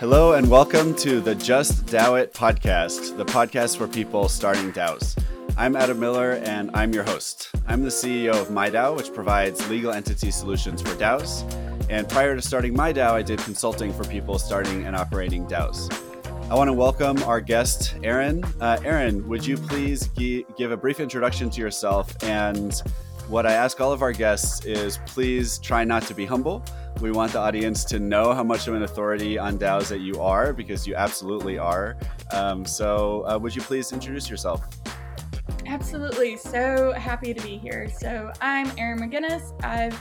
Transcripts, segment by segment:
Hello and welcome to the Just DAO It podcast, the podcast for people starting DAOs. I'm Adam Miller and I'm your host. I'm the CEO of MIDAO, which provides legal entity solutions for DAOs. And prior to starting MIDAO, I did consulting for people starting and operating DAOs. I want to welcome our guest, Erin. Uh, Erin, would you please gi- give a brief introduction to yourself? And what I ask all of our guests is please try not to be humble. We want the audience to know how much of an authority on DAOs that you are, because you absolutely are. Um, so, uh, would you please introduce yourself? Absolutely. So happy to be here. So, I'm Erin Magennis. I've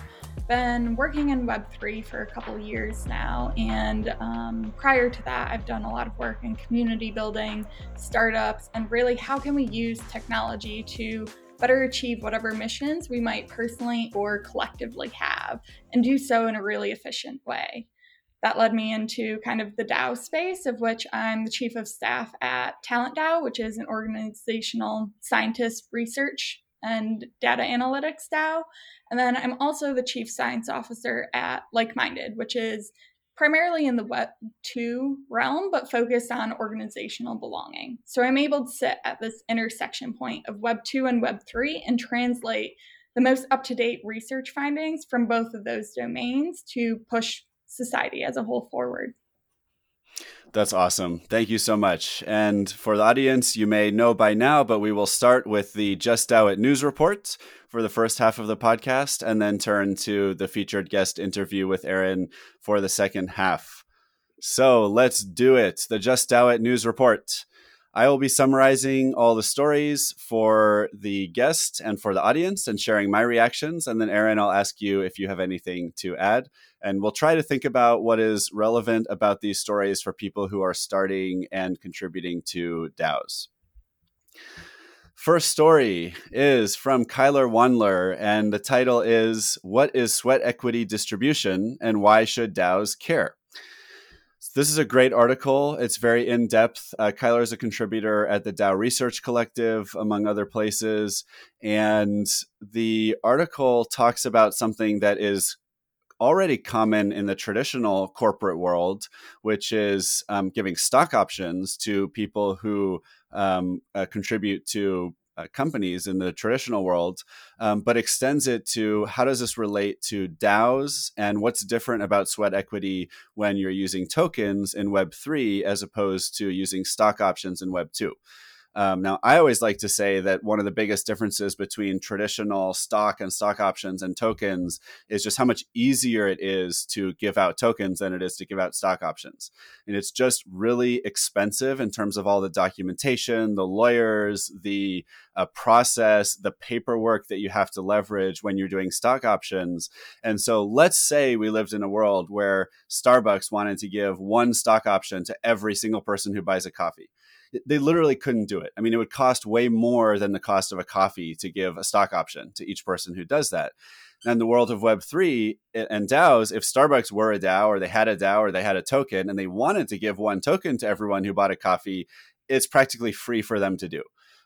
been working in Web3 for a couple years now. And um, prior to that, I've done a lot of work in community building, startups, and really how can we use technology to better achieve whatever missions we might personally or collectively have and do so in a really efficient way. That led me into kind of the DAO space, of which I'm the chief of staff at Talent DAO, which is an organizational scientist research and data analytics DAO. And then I'm also the chief science officer at Like Minded, which is primarily in the Web 2 realm, but focused on organizational belonging. So I'm able to sit at this intersection point of Web 2 and Web 3 and translate the most up to date research findings from both of those domains to push society as a whole forward. That's awesome. Thank you so much. And for the audience, you may know by now, but we will start with the Just DAO It news report for the first half of the podcast and then turn to the featured guest interview with Erin for the second half. So let's do it. The Just DAO It news report. I will be summarizing all the stories for the guest and for the audience and sharing my reactions. And then, Erin, I'll ask you if you have anything to add. And we'll try to think about what is relevant about these stories for people who are starting and contributing to DAOs. First story is from Kyler Wandler, and the title is What is Sweat Equity Distribution and Why Should DAOs Care? This is a great article. It's very in depth. Uh, Kyler is a contributor at the DAO Research Collective, among other places. And the article talks about something that is already common in the traditional corporate world, which is um, giving stock options to people who um, uh, contribute to uh, companies in the traditional world, um, but extends it to how does this relate to DAOs and what's different about sweat equity when you're using tokens in Web3 as opposed to using stock options in Web2. Um, now, I always like to say that one of the biggest differences between traditional stock and stock options and tokens is just how much easier it is to give out tokens than it is to give out stock options. And it's just really expensive in terms of all the documentation, the lawyers, the uh, process, the paperwork that you have to leverage when you're doing stock options. And so let's say we lived in a world where Starbucks wanted to give one stock option to every single person who buys a coffee they literally couldn't do it. I mean, it would cost way more than the cost of a coffee to give a stock option to each person who does that. And the world of Web3 and DAOs, if Starbucks were a DAO or they had a DAO or they had a token and they wanted to give one token to everyone who bought a coffee, it's practically free for them to do.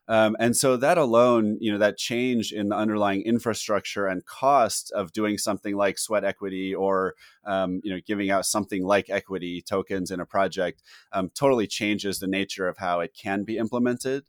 Um, and so that alone, you know, that change in the underlying infrastructure and cost of doing something like sweat equity or, um, you know, giving out something like equity tokens in a project um, totally changes the nature of how it can be implemented.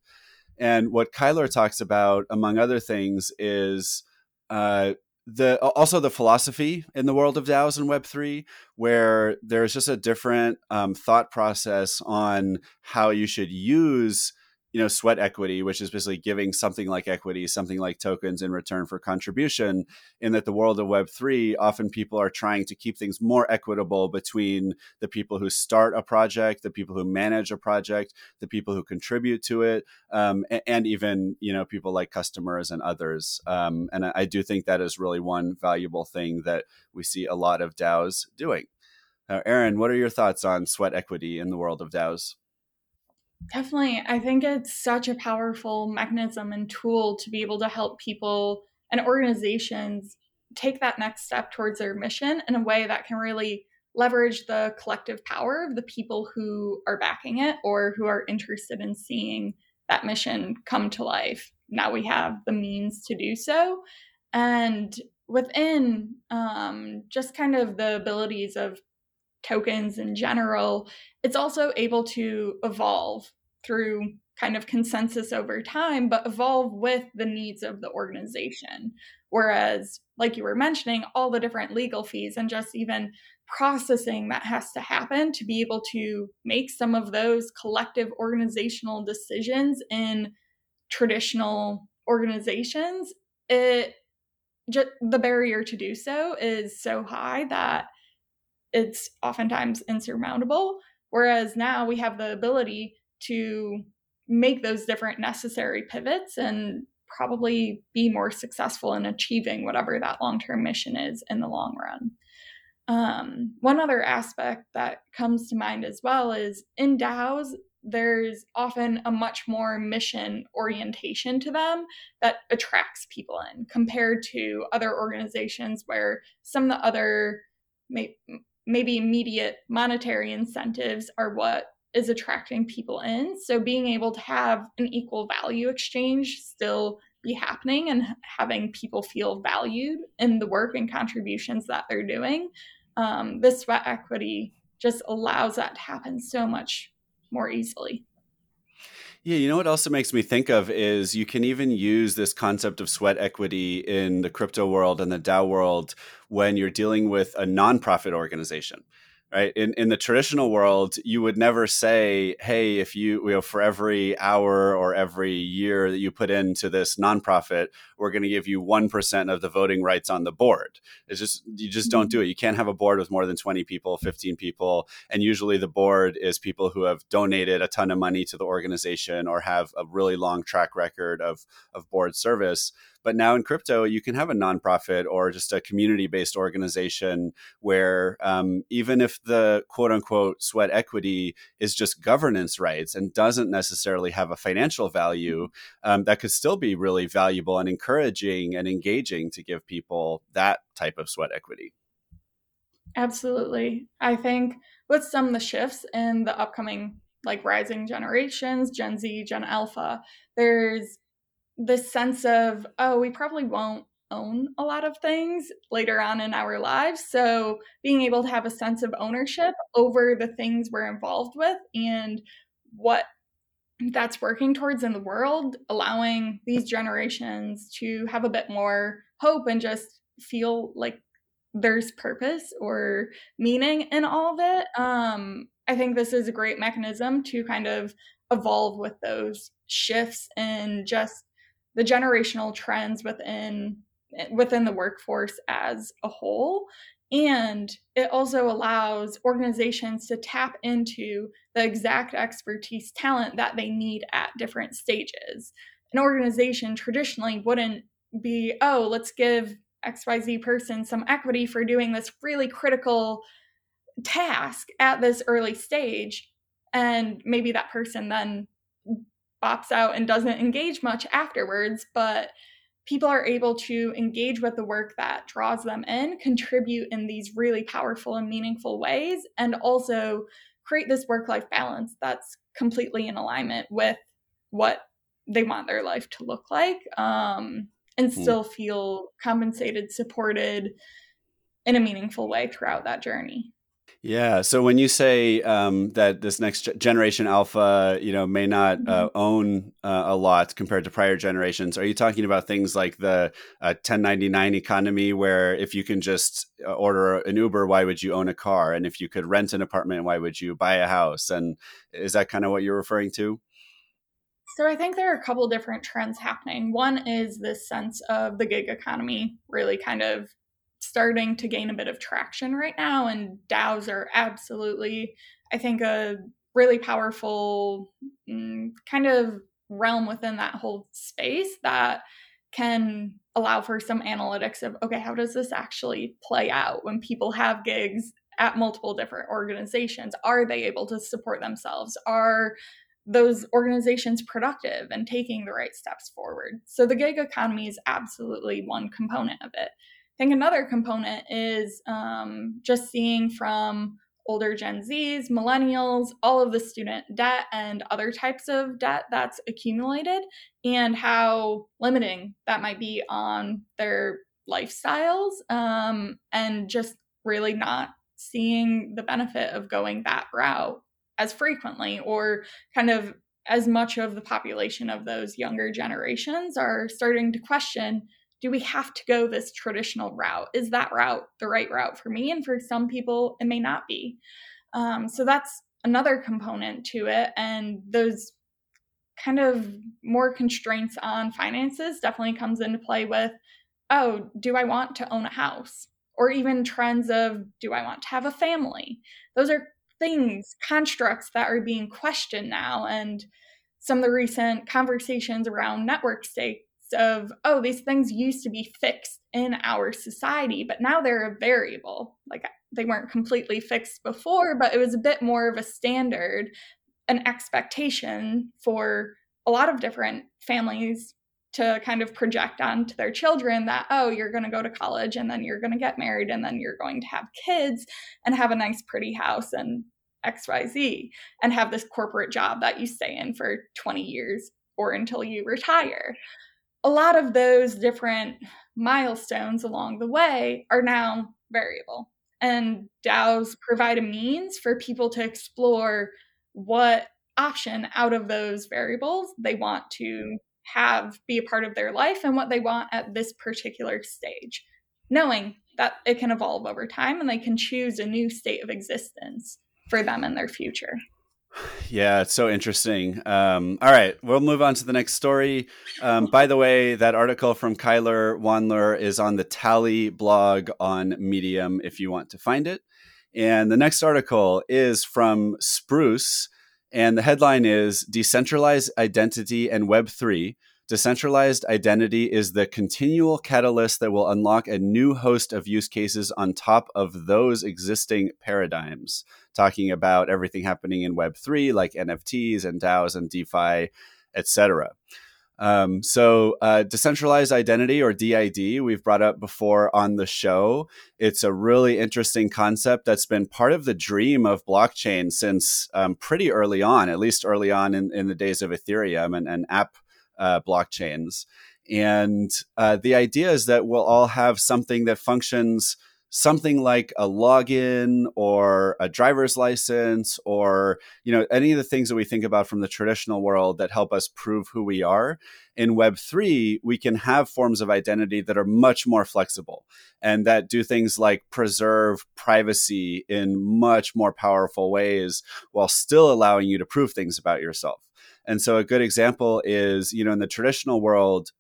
And what Kyler talks about, among other things, is uh, the also the philosophy in the world of DAOs and Web three, where there's just a different um, thought process on how you should use you know sweat equity which is basically giving something like equity something like tokens in return for contribution in that the world of web3 often people are trying to keep things more equitable between the people who start a project the people who manage a project the people who contribute to it um, and, and, even you know people like customers and others. Um, and I, I do think that is really one valuable thing that we see a lot of daos doing. Uh, erin what are your thoughts on sweat equity in the world of daos Definitely. I think it's such a powerful mechanism and tool to be able to help people and organizations take that next step towards their mission in a way that can really leverage the collective power of the people who are backing it or who are interested in seeing that mission come to life. Now we have the means to do so. And within um, just kind of the abilities of tokens in general, it's also able to evolve through kind of consensus over time, but evolve with the needs of the organization. Whereas, like you were mentioning, all the different legal fees and just even processing that has to happen to be able to make some of those collective organizational decisions in traditional organizations, it just the barrier to do so is so high that it's oftentimes insurmountable. Whereas now we have the ability to make those different necessary pivots and probably be more successful in achieving whatever that long term mission is in the long run. Um, one other aspect that comes to mind as well is in DAOs, there's often a much more mission orientation to them that attracts people in compared to other organizations where some of the other maybe immediate monetary incentives are what is attracting people in. So being able to have an equal value exchange still be happening and having people feel valued in the work and contributions that they're doing. Um, this sweat equity just allows that to happen so much more easily. Yeah, you know what also makes me think of is you can even use this concept of sweat equity in the crypto world and the DAO world when you're dealing with a nonprofit organization right? In in the traditional world you would never say hey if you you know for every hour or every year that you put into this nonprofit we're going to give you 1% of the voting rights on the board. It's just you just don't do mm-hmm. it. You can't have a board with more than 20 people 15 people and usually the board is people who have donated a ton of money to the organization or have a really long track record of of board service but now in crypto, you can have a nonprofit or just a community based organization where um, even if the quote unquote sweat equity is just governance rights and doesn't necessarily have a financial value, mm-hmm. um, that could still be really valuable and encouraging and engaging to give people that type of sweat equity. Absolutely. I think with some of the shifts in the upcoming like rising generations, Gen Z, Gen Alpha, there's the sense of, oh, we probably won't own a lot of things later on in our lives. So being able to have a sense of ownership over the things we're involved with and what that's working towards in the world, allowing these generations to have a bit more hope and just feel like there's purpose or meaning in all of it. Um, I think this is a great mechanism to kind of evolve with those shifts and just the generational trends within within the workforce as a whole. And it also allows organizations to tap into the exact expertise talent that they need at different stages. An organization traditionally wouldn't be oh let's give xyz person some equity for doing this really critical task at this early stage and maybe that person then opts out and doesn't engage much afterwards, but people are able to engage with the work that draws them in, contribute in these really powerful and meaningful ways, and also create this work life balance that's completely in alignment with what they want their life to look like um, and hmm. still feel compensated, supported in a meaningful way throughout that journey. Yeah. So when you say um, that this next generation alpha, you know, may not uh, mm-hmm. own uh, a lot compared to prior generations, are you talking about things like the uh, 1099 economy, where if you can just uh, order an Uber, why would you own a car? And if you could rent an apartment, why would you buy a house? And is that kind of what you're referring to? So I think there are a couple different trends happening. One is this sense of the gig economy really kind of starting to gain a bit of traction right now, and DAOs are absolutely, I think, a really powerful mm, kind of realm within that whole space that can allow for some analytics of okay, how does this actually play out when people have gigs at multiple different organizations? Are they able to support themselves? Are those organizations productive and taking the right steps forward? So the gig economy is absolutely one component of it. I think another component is um, just seeing from older Gen Zs, millennials, all of the student debt and other types of debt that's accumulated, and how limiting that might be on their lifestyles, um, and just really not seeing the benefit of going that route as frequently or kind of as much of the population of those younger generations are starting to question do we have to go this traditional route? Is that route the right route for me? And for some people it may not be. Um, so that's another component to it. And those kind of more constraints on finances definitely comes into play with oh do i want to own a house? Or even trends of do i want to have a family? Those are things constructs that are being questioned now. And some of the recent conversations around network states of oh these things used to be fixed in our society but now they're a variable. Like they weren't completely fixed before but it was a bit more of a standard an expectation for a lot of different families to kind of project onto their children that oh you're going to go to college and then you're going to get married and then you're going to have kids and have a nice pretty house and xyz and have this corporate job that you stay in for 20 years or until you retire a lot of those different milestones along the way are now variable and DAOs provide a means for people to explore what option out of those variables they want to have be a part of their life and what they want at this particular stage, knowing that it can evolve over time and they can choose a new state of existence for them in their future. Yeah, it's so interesting. Um, all right, we'll move on to the next story. Um, by the way, that article from Kyler Wandler is on the Tally blog on Medium if you want to find it. And the next article is from Spruce, and the headline is Decentralized Identity and Web3 Decentralized identity is the continual catalyst that will unlock a new host of use cases on top of those existing paradigms. Talking about everything happening in Web3, like NFTs and DAOs and DeFi, etc. Um, so, uh, decentralized identity or DID, we've brought up before on the show. It's a really interesting concept that's been part of the dream of blockchain since um, pretty early on, at least early on in, in the days of Ethereum and, and app uh, blockchains. And uh, the idea is that we'll all have something that functions something like a login or a driver's license or you know any of the things that we think about from the traditional world that help us prove who we are. In web3 we can have forms of identity that are much more flexible and that do things like preserve privacy in much more powerful ways while still allowing you to prove things about yourself. And so a good example is, you know, in the traditional world,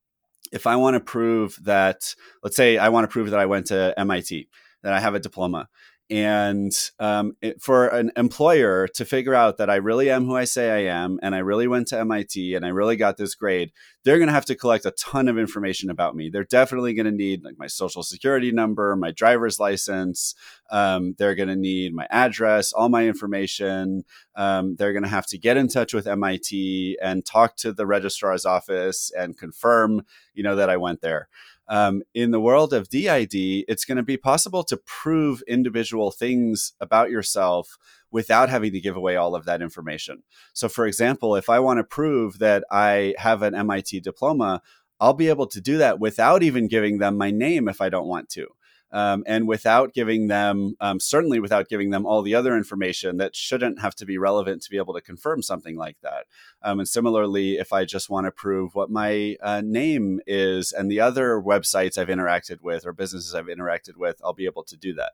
if I want to prove that, let's say I want to prove that I went to MIT, that I have a diploma, and um, it, for an employer to figure out that I really am who I say I am, and I really went to MIT, and I really got this grade, they're going to have to collect a ton of information about me. They're definitely going to need like my social security number, my driver's license. Um, they're going to need my address, all my information. Um, they're going to have to get in touch with MIT and talk to the registrar's office and confirm, you know, that I went there. Um, in the world of DID, it's going to be possible to prove individual things about yourself without having to give away all of that information. So, for example, if I want to prove that I have an MIT diploma, I'll be able to do that without even giving them my name if I don't want to um, and without giving them, um, certainly without giving them all the other information that shouldn't have to be relevant to be able to confirm something like that. Um, and similarly, if I just want to prove what my uh, name is and the other websites I've interacted with or businesses I've interacted with, I'll be able to do that.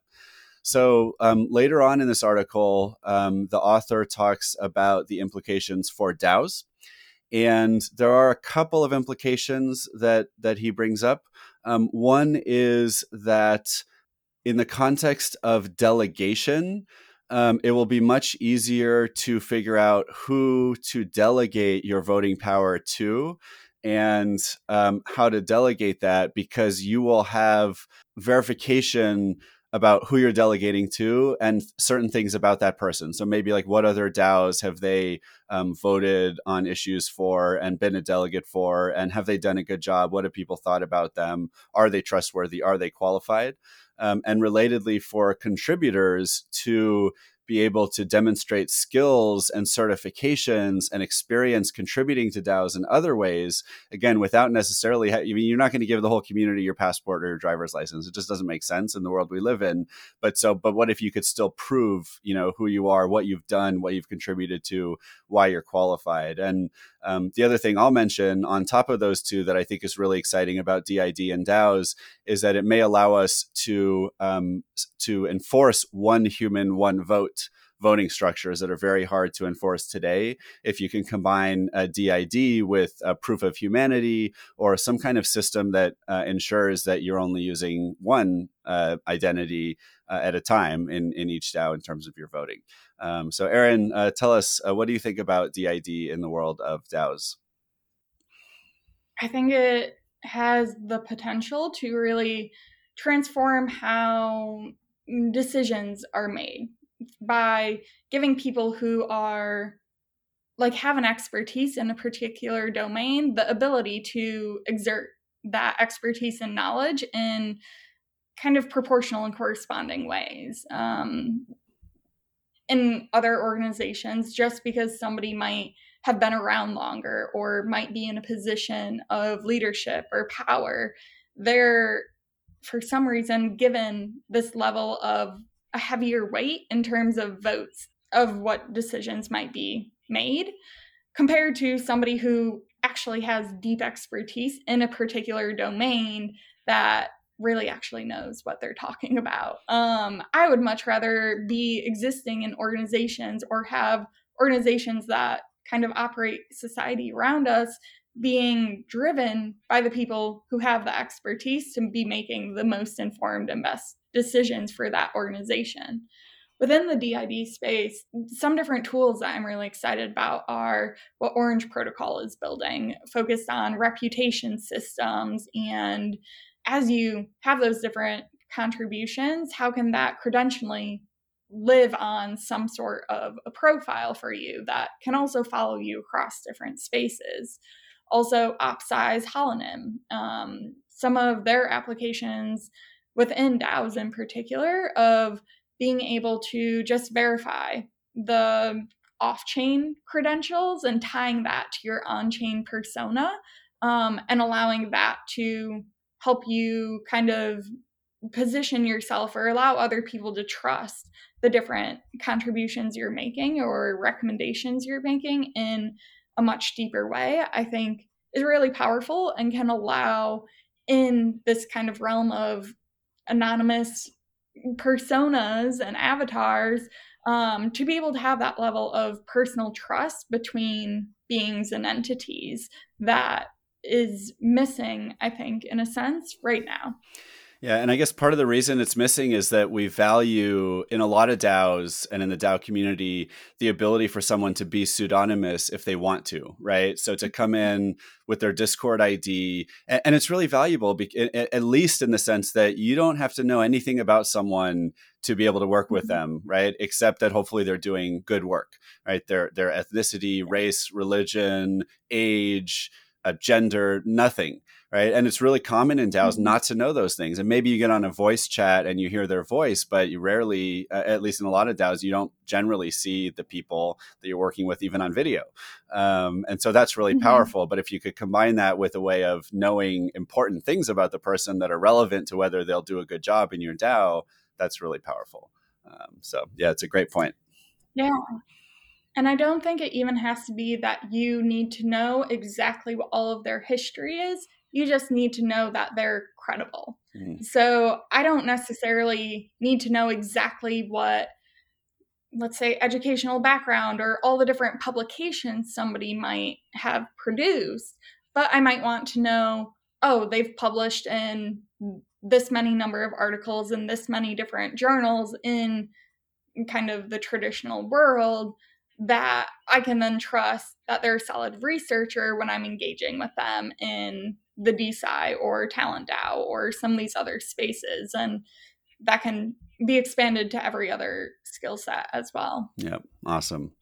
So um, later on in this article, um, the author talks about the implications for DAOs, and there are a couple of implications that that he brings up. Um, one is that in the context of delegation, um, it will be much easier to figure out who to delegate your voting power to and um, how to delegate that because you will have verification about who you're delegating to and certain things about that person. So maybe like what other DAOs have they um, voted on issues for and been a delegate for, and have they done a good job? What have people thought about them? Are they trustworthy? Are they qualified? Um, and relatedly, for contributors to be able to demonstrate skills and certifications and experience contributing to DAOs in other ways, again, without necessarily, ha- I mean, you're not going to give the whole community your passport or your driver's license. It just doesn't make sense in the world we live in. But so, but what if you could still prove, you know, who you are, what you've done, what you've contributed to, why you're qualified? And um, the other thing I'll mention on top of those two that I think is really exciting about DID and DAOs is that it may allow us to um, to enforce one human, one vote voting structures that are very hard to enforce today. If you can combine a DID with a proof of humanity or some kind of system that uh, ensures that you're only using one uh, identity uh, at a time in, in each DAO in terms of your voting. Um, so, Erin, uh, tell us uh, what do you think about DID in the world of DAOs? I think it has the potential to really transform how decisions are made by giving people who are like have an expertise in a particular domain the ability to exert that expertise and knowledge in kind of proportional and corresponding ways um, in other organizations just because somebody might have been around longer or might be in a position of leadership or power. They're for some reason given this level of a heavier weight in terms of votes of what decisions might be made compared to somebody who actually has deep expertise in a particular domain that really actually knows what they're talking about. Um, I would much rather be existing in organizations or have organizations that kind of operate society around us being driven by the people who have the expertise to be making the most informed and best decisions for that organization. Within the DID space, some different tools that I'm really excited about are what Orange Protocol is building, focused on reputation systems. And as you have those different contributions, how can that credentially live on some sort of a profile for you that can also follow you across different spaces? Also, OpSize Holonym. Um, some of their applications within DAOs in particular of being able to just verify the off chain credentials and tying that to your on chain persona um, and allowing that to help you kind of position yourself or allow other people to trust the different contributions you're making or recommendations you're making in a much deeper way, I think is really powerful and can allow in this kind of realm of anonymous personas and avatars um, to be able to have that level of personal trust between beings and entities that is missing, I think, in a sense, right now. Yeah, and I guess part of the reason it's missing is that we value in a lot of DAOs and in the DAO community the ability for someone to be pseudonymous if they want to, right? So to come in with their Discord ID, and, and it's really valuable, at least in the sense that you don't have to know anything about someone to be able to work with mm-hmm. them, right? Except that hopefully they're doing good work, right? Their their ethnicity, race, religion, age, uh, gender, nothing right? And it's really common in DAOs mm-hmm. not to know those things. And maybe you get on a voice chat and you hear their voice, but you rarely, uh, at least in a lot of DAOs, you don't generally see the people that you're working with even on video. Um, and so that's really mm-hmm. powerful. But if you could combine that with a way of knowing important things about the person that are relevant to whether they'll do a good job in your DAO, that's really powerful. Um, so yeah, it's a great point. Yeah. And I don't think it even has to be that you need to know exactly what all of their history is. You just need to know that they're credible. Mm. So I don't necessarily need to know exactly what, let's say, educational background or all the different publications somebody might have produced, but I might want to know oh, they've published in this many number of articles in this many different journals in kind of the traditional world that I can then trust that they're a solid researcher when I'm engaging with them in the DeSci or Talent DAO or some of these other spaces. And that can be expanded to every other skill set as well. Yep. Awesome.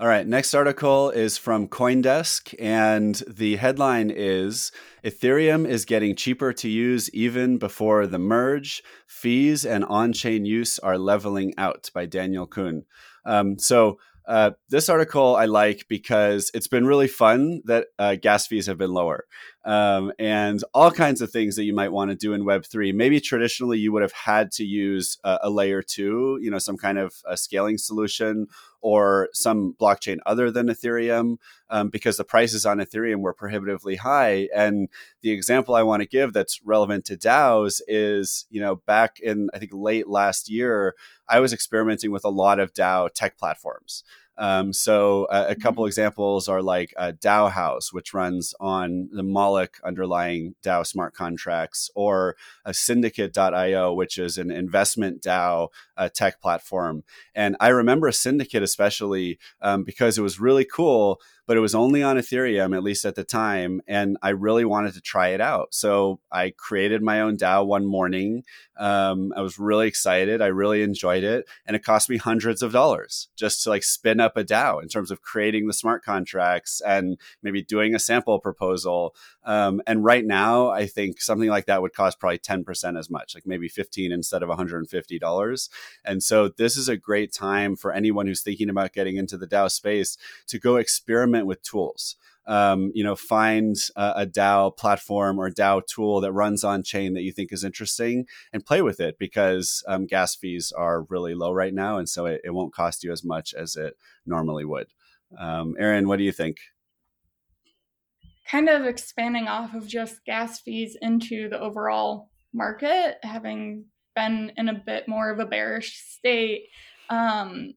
All right, next article is from Coindesk, and the headline is Ethereum is getting cheaper to use even before the merge. Fees and on chain use are leveling out by Daniel Kuhn. Um, so, uh, this article I like because it's been really fun that uh, gas fees have been lower um, and all kinds of things that you might want to do in Web3. Maybe traditionally you would have had to use a, a layer two, you know, some kind of a scaling solution or some blockchain other than Ethereum um, because the prices on Ethereum were prohibitively high. And the example I want to give that's relevant to DAOs is, you know, back in, I think, late last year, I was experimenting with a lot of DAO tech platforms. Um, so a, a couple mm-hmm. examples are like a DAOhaus, which runs on the Moloch underlying DAO smart contracts, or a Syndicate.io, which is an investment DAO uh, tech platform. And I remember Syndicate especially um, because it was really cool but it was only on Ethereum, at least at the time. And I really wanted to try it out. So I created my own DAO one morning. Um, I was really excited. I really enjoyed it. And it cost me hundreds of dollars just to like spin up a DAO in terms of creating the smart contracts and maybe doing a sample proposal. Um, and right now, I think something like that would cost probably 10% as much, like maybe 15 instead of $150. And so this is a great time for anyone who's thinking about getting into the DAO space to go experiment with tools. Um, you know, find a, a, DAO platform or DAO tool that runs on chain that you think is interesting and play with it because um, gas fees are really low right now. And so it, it, won't cost you as much as it normally would. Um, Erin, what do you think? kind of expanding off of just gas fees into the overall market, having been in a bit more of a bearish state, um,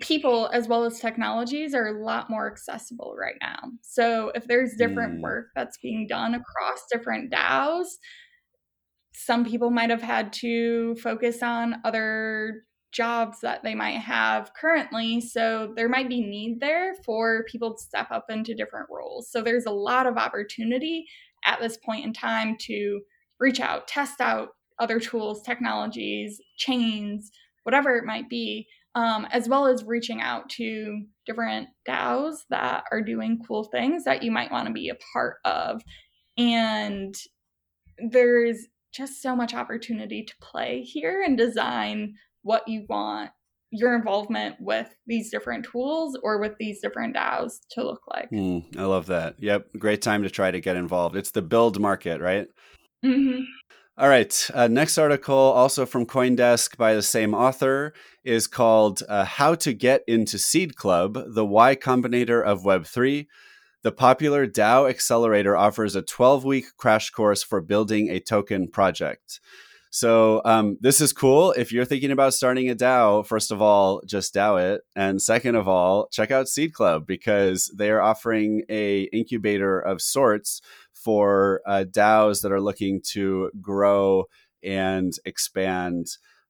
people as well as technologies are a lot more accessible right now. So if there's different mm. work that's being done across different DAOs, some people might have had to focus on other jobs that they might have currently. So there might be need there for people to step up into different roles. So there's a lot of opportunity at this point in time to reach out, test out other tools, technologies, chains, whatever it might be, um, as well as reaching out to different DAOs that are doing cool things that you might want to be a part of. And there's just so much opportunity to play here and design what you want your involvement with these different tools or with these different DAOs to look like. Mm, I love that. Yep. Great time to try to get involved. It's the build market, right? Mm-hmm. All right. Uh, next article, also from Coindesk by the same author, is called uh, How to Get into Seed Club, the Y Combinator of Web3. The popular DAO Accelerator offers a 12 week crash course for building a token project. So um, this is cool. If you're thinking about starting a DAO, first of all, just DAO it, and second of all, check out Seed Club because they are offering a incubator of sorts for uh, DAOs that are looking to grow and expand.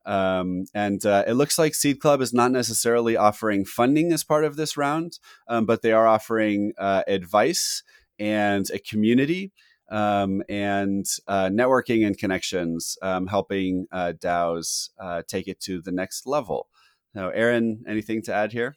Um, and uh, it looks like Seed Club is not necessarily offering funding as part of this round, um, but they are offering uh, advice and a community um, and uh, networking and connections, um, helping uh, DAOs uh, take it to the next level. Now, Erin, anything to add here?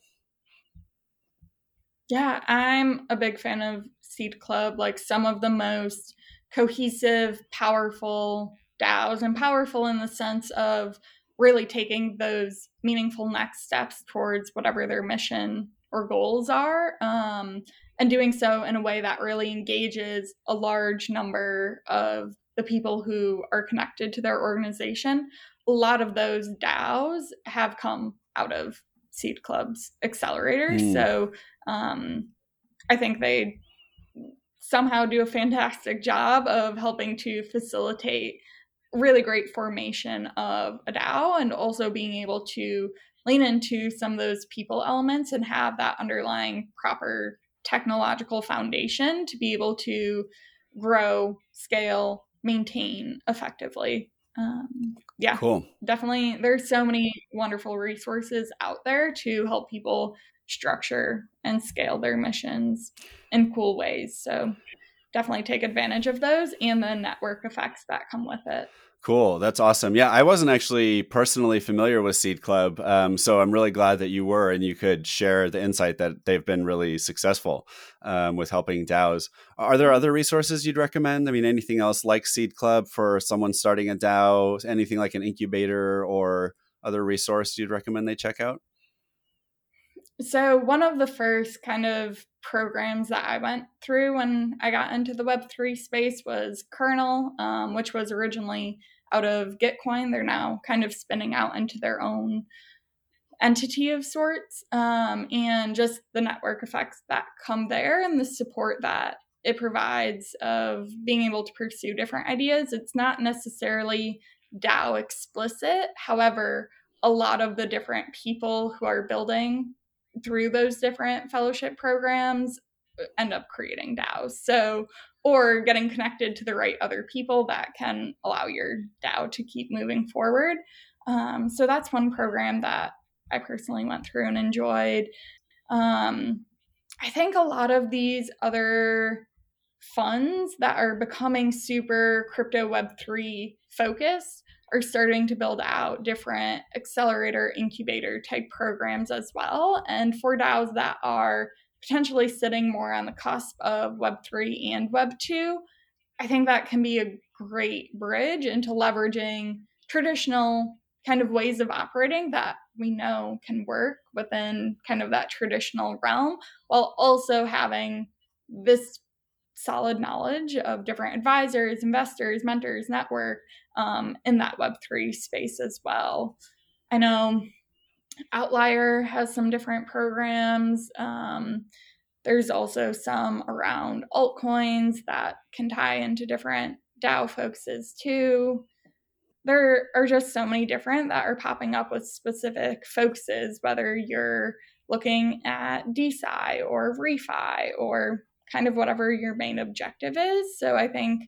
Yeah, I'm a big fan of Seed Club, like some of the most cohesive, powerful DAOs, and powerful in the sense of really taking those meaningful next steps towards whatever their mission or goals are. Um, and doing so in a way that really engages a large number of the people who are connected to their organization. A lot of those DAOs have come out of Seed Club's accelerator. Mm. So um, I think they somehow do a fantastic job of helping to facilitate really great formation of a DAO and also being able to lean into some of those people elements and have that underlying proper technological foundation to be able to grow, scale, maintain effectively. Um, yeah, cool. Definitely, there's so many wonderful resources out there to help people structure and scale their missions in cool ways. So, definitely take advantage of those and the network effects that come with it. Cool. That's awesome. Yeah, I wasn't actually personally familiar with Seed Club. Um, so I'm really glad that you were and you could share the insight that they've been really successful um, with helping DAOs. Are there other resources you'd recommend? I mean, anything else like Seed Club for someone starting a DAO, anything like an incubator or other resource you'd recommend they check out? So, one of the first kind of programs that I went through when I got into the Web3 space was Kernel, um, which was originally out of Gitcoin. They're now kind of spinning out into their own entity of sorts. Um, and just the network effects that come there and the support that it provides of being able to pursue different ideas. It's not necessarily DAO explicit. However, a lot of the different people who are building through those different fellowship programs uh, end up creating DAOs. So, or getting connected to the right other people that can allow your DAO to keep moving forward. Um, so that's one program that I personally went through and enjoyed. Um, I think a lot of these other funds that are becoming super crypto web3 focused are starting to build out different accelerator incubator type programs as well. And for DAOs that are potentially sitting more on the cusp of Web3 and Web2, I think that can be a great bridge into leveraging traditional kind of ways of operating that we know can work within kind of that traditional realm while also having this solid knowledge of different advisors, investors, mentors, network um, in that Web3 space as well. I know Outlier has some different programs. Um, there's also some around altcoins that can tie into different DAO focuses too. There are just so many different that are popping up with specific focuses, whether you're looking at DeSci or refi or kind of whatever your main objective is. So I think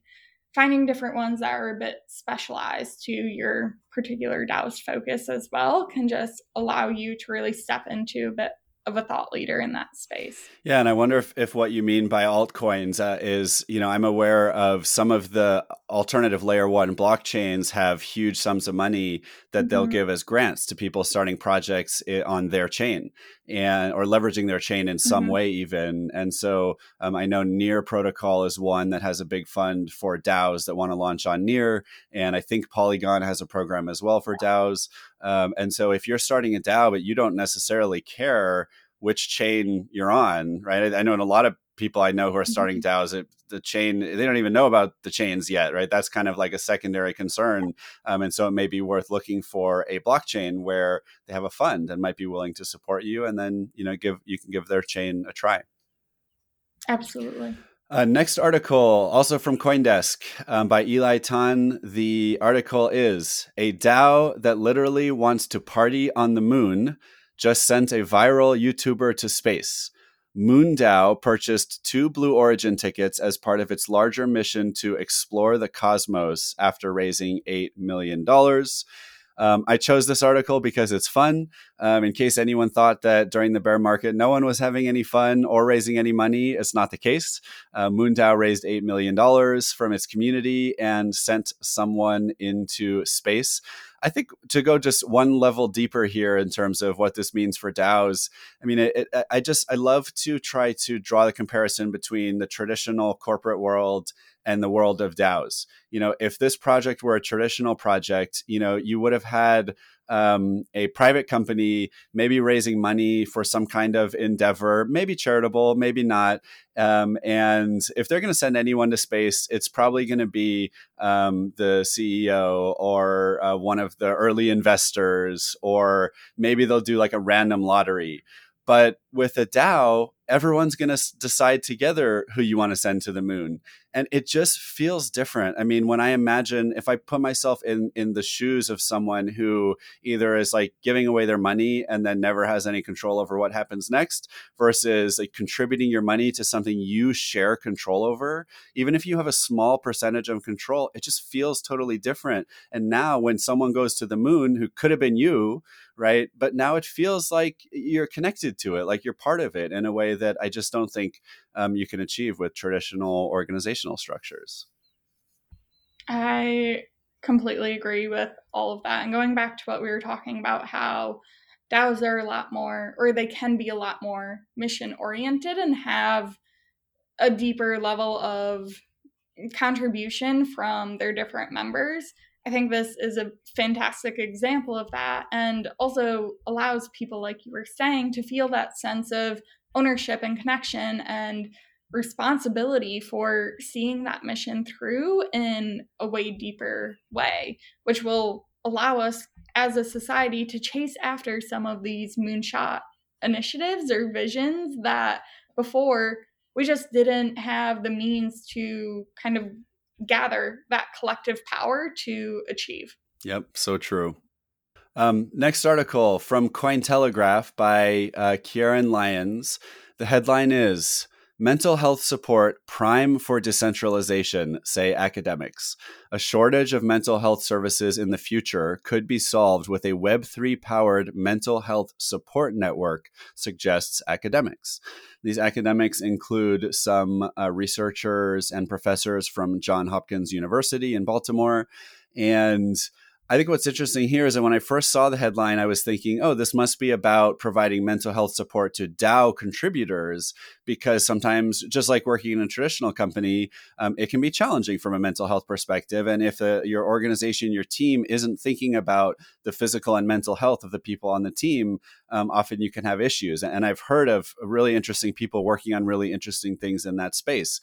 finding different ones that are a bit specialized to your particular DAO's focus as well can just allow you to really step into a bit of a thought leader in that space. Yeah, and I wonder if, if what you mean by altcoins uh, is, you know, I'm aware of some of the alternative layer one blockchains have huge sums of money that mm-hmm. they'll give as grants to people starting projects on their chain and or leveraging their chain in some mm-hmm. way even. And so um, I know Near Protocol is one that has a big fund for DAOs that want to launch on Near, and I think Polygon has a program as well for DAOs. Um, and so if you're starting a DAO but you don't necessarily care which chain you're on, right? I, I know in a lot of people I know who are starting mm-hmm. DAOs, it, the chain they don't even know about the chains yet, right? That's kind of like a secondary concern, um, and so it may be worth looking for a blockchain where they have a fund and might be willing to support you, and then you know give you can give their chain a try. Absolutely. Uh, next article, also from CoinDesk um, by Eli Tan. The article is A DAO that literally wants to party on the moon just sent a viral YouTuber to space. Moondao purchased two Blue Origin tickets as part of its larger mission to explore the cosmos after raising $8 million. Um, I chose this article because it's fun. Um, in case anyone thought that during the bear market no one was having any fun or raising any money, it's not the case. Uh, Moondao raised $8 million from its community and sent someone into space. I think to go just one level deeper here in terms of what this means for DAOs, I mean, it, it, I just, I love to try to draw the comparison between the traditional corporate world and the world of DAOs. You know, if this project were a traditional project, you know, you would have had um, a private company maybe raising money for some kind of endeavor, maybe charitable, maybe not. Um, and if they're going to send anyone to space, it's probably going to be um, the CEO or uh, one of the early investors, or maybe they'll do like a random lottery. But with a DAO, everyone's going to decide together who you want to send to the moon. And it just feels different. I mean when i imagine if i put myself in in the shoes of someone who either is like giving away their money and then never has any control over what happens next versus like contributing your money to something you share control over even if you have a small percentage of control it just feels totally different. And now when someone goes to the moon who could have been you right but now it feels like you're connected to it like you're part of it in a way that I just don't think um, you can achieve with traditional organizational structures. I completely agree with all of that. And going back to what we were talking about, how DAOs are a lot more, or they can be a lot more mission oriented and have a deeper level of contribution from their different members. I think this is a fantastic example of that and also allows people, like you were saying, to feel that sense of ownership and connection and responsibility for seeing that mission through in a way deeper way, which will allow us as a society to chase after some of these moonshot initiatives or visions that before we just didn't have the means to kind of gather that collective power to achieve. Yep, so true. Um, next article from Cointelegraph by uh, Ciaran Lyons. The headline is Mental health support prime for decentralization, say academics. A shortage of mental health services in the future could be solved with a Web3 powered mental health support network, suggests academics. These academics include some uh, researchers and professors from Johns Hopkins University in Baltimore and I think what's interesting here is that when I first saw the headline, I was thinking, oh, this must be about providing mental health support to DAO contributors, because sometimes, just like working in a traditional company, um, it can be challenging from a mental health perspective. And if uh, your organization, your team isn't thinking about the physical and mental health of the people on the team, um, often you can have issues. And I've heard of really interesting people working on really interesting things in that space.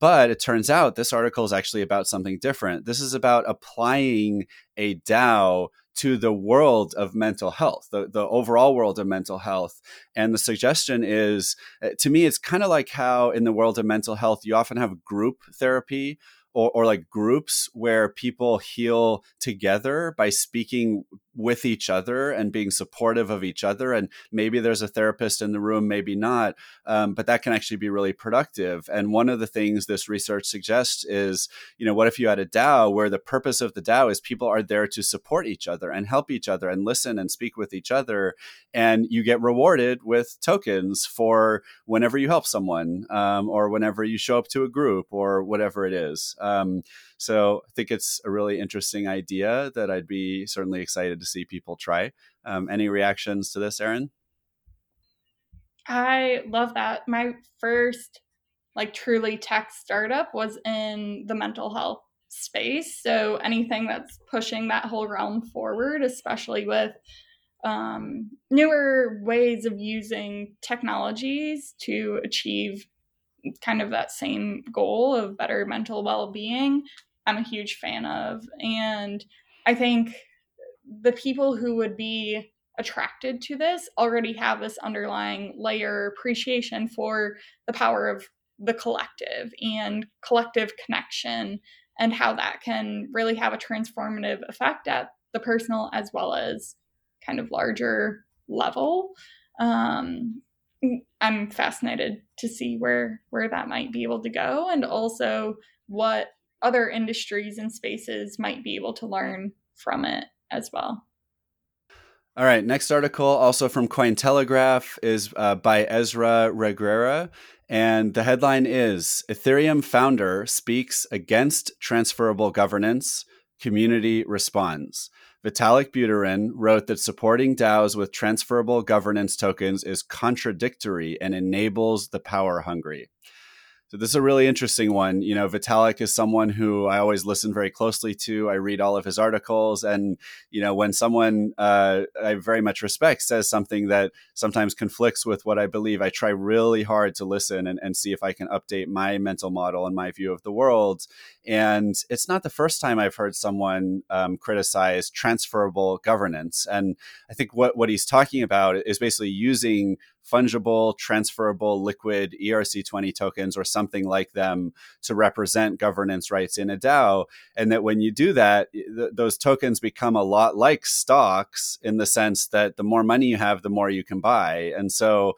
But it turns out this article is actually about something different. This is about applying a DAO to the world of mental health, the, the overall world of mental health. And the suggestion is uh, to me, it's kind of like how in the world of mental health, you often have group therapy or, or like groups where people heal together by speaking with each other and being supportive of each other. And maybe there's a therapist in the room, maybe not, um, but that can actually be really productive. And one of the things this research suggests is, you know, what if you had a DAO where the purpose of the DAO is people are there to support each other and help each other and listen and speak with each other, and you get rewarded with tokens for whenever you help someone um, or whenever you show up to a group or whatever it is. Um, so I think it's a really interesting idea that I'd be certainly excited to see people try. Um, any reactions to this, Erin? I love that. My first like truly tech startup was in the mental health space. So anything that's pushing that whole realm forward, especially with um, newer ways of using technologies to achieve kind of that same goal of better mental well-being i'm a huge fan of. And i think the people who would be attracted to this already have this underlying layer appreciation for the power of the collective and collective connection and how that can really have a transformative effect at the personal as well as kind of larger level. Um, I'm fascinated to see where where that might be able to go and also what other industries and spaces might be able to learn from it as well. All right, next article, also from Cointelegraph, is uh, by Ezra Reguera. And the headline is Ethereum founder speaks against transferable governance, community responds. Vitalik Buterin wrote that supporting DAOs with transferable governance tokens is contradictory and enables the power hungry. So this is a really interesting one. You know, Vitalik is someone who I always listen very closely to. I read all of his articles, and you know, when someone uh, I very much respect says something that sometimes conflicts with what I believe, I try really hard to listen and, and see if I can update my mental model and my view of the world. And it's not the first time I've heard someone um, criticize transferable governance. And I think what what he's talking about is basically using fungible, transferable, liquid ERC20 tokens or something like them to represent governance rights in a DAO. And that when you do that, th- those tokens become a lot like stocks in the sense that the more money you have, the more you can buy. And so,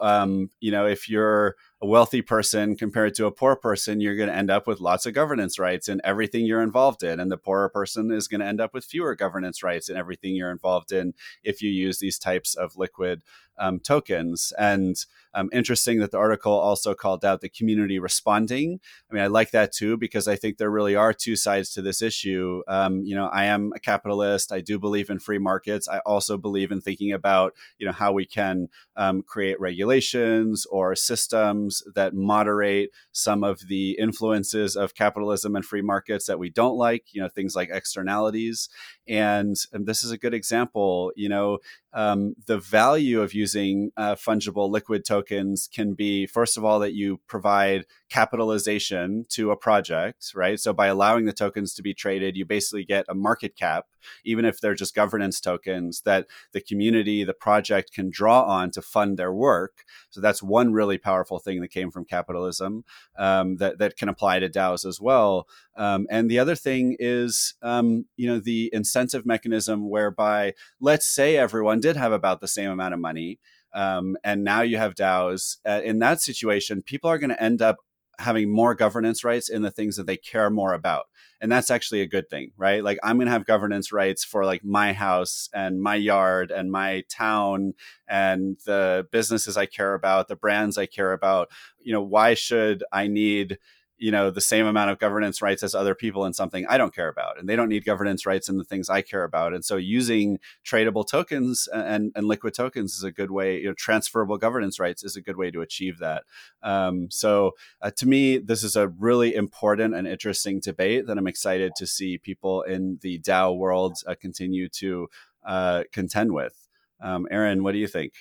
um, you know, if you're a wealthy person compared to a poor person, you're going to end up with lots of governance rights in everything you're involved in. And the poorer person is going to end up with fewer governance rights in everything you're involved in if you use these types of liquid um, tokens. And um, interesting that the article also called out the community responding. I mean, I like that too because I think there really are two sides to this issue. Um, you know, I am a capitalist. I do believe in free markets. I also believe in thinking about you know how we can um, create regulations or systems that moderate some of the influences of capitalism and free markets that we don't like. You know, things like externalities. And, and this is a good example. You know, um, the value of using uh, fungible liquid tokens can be, first of all, that you provide capitalization to a project, right? So by allowing the tokens to be traded, you basically get a market cap, even if they're just governance tokens that the community, the project can draw on to fund their work. So that's one really powerful thing that came from capitalism um, that, that can apply to DAOs as well. Um, and the other thing is, um, you know, the incentive mechanism whereby, let's say everyone did have about the same amount of money. Um, and now you have DAOs. Uh, in that situation, people are going to end up having more governance rights in the things that they care more about and that's actually a good thing right like i'm going to have governance rights for like my house and my yard and my town and the businesses i care about the brands i care about you know why should i need you know the same amount of governance rights as other people in something I don't care about, and they don't need governance rights in the things I care about. And so, using tradable tokens and, and liquid tokens is a good way. You know, transferable governance rights is a good way to achieve that. Um, so, uh, to me, this is a really important and interesting debate that I'm excited to see people in the DAO world uh, continue to uh, contend with. Um, Erin, what do you think?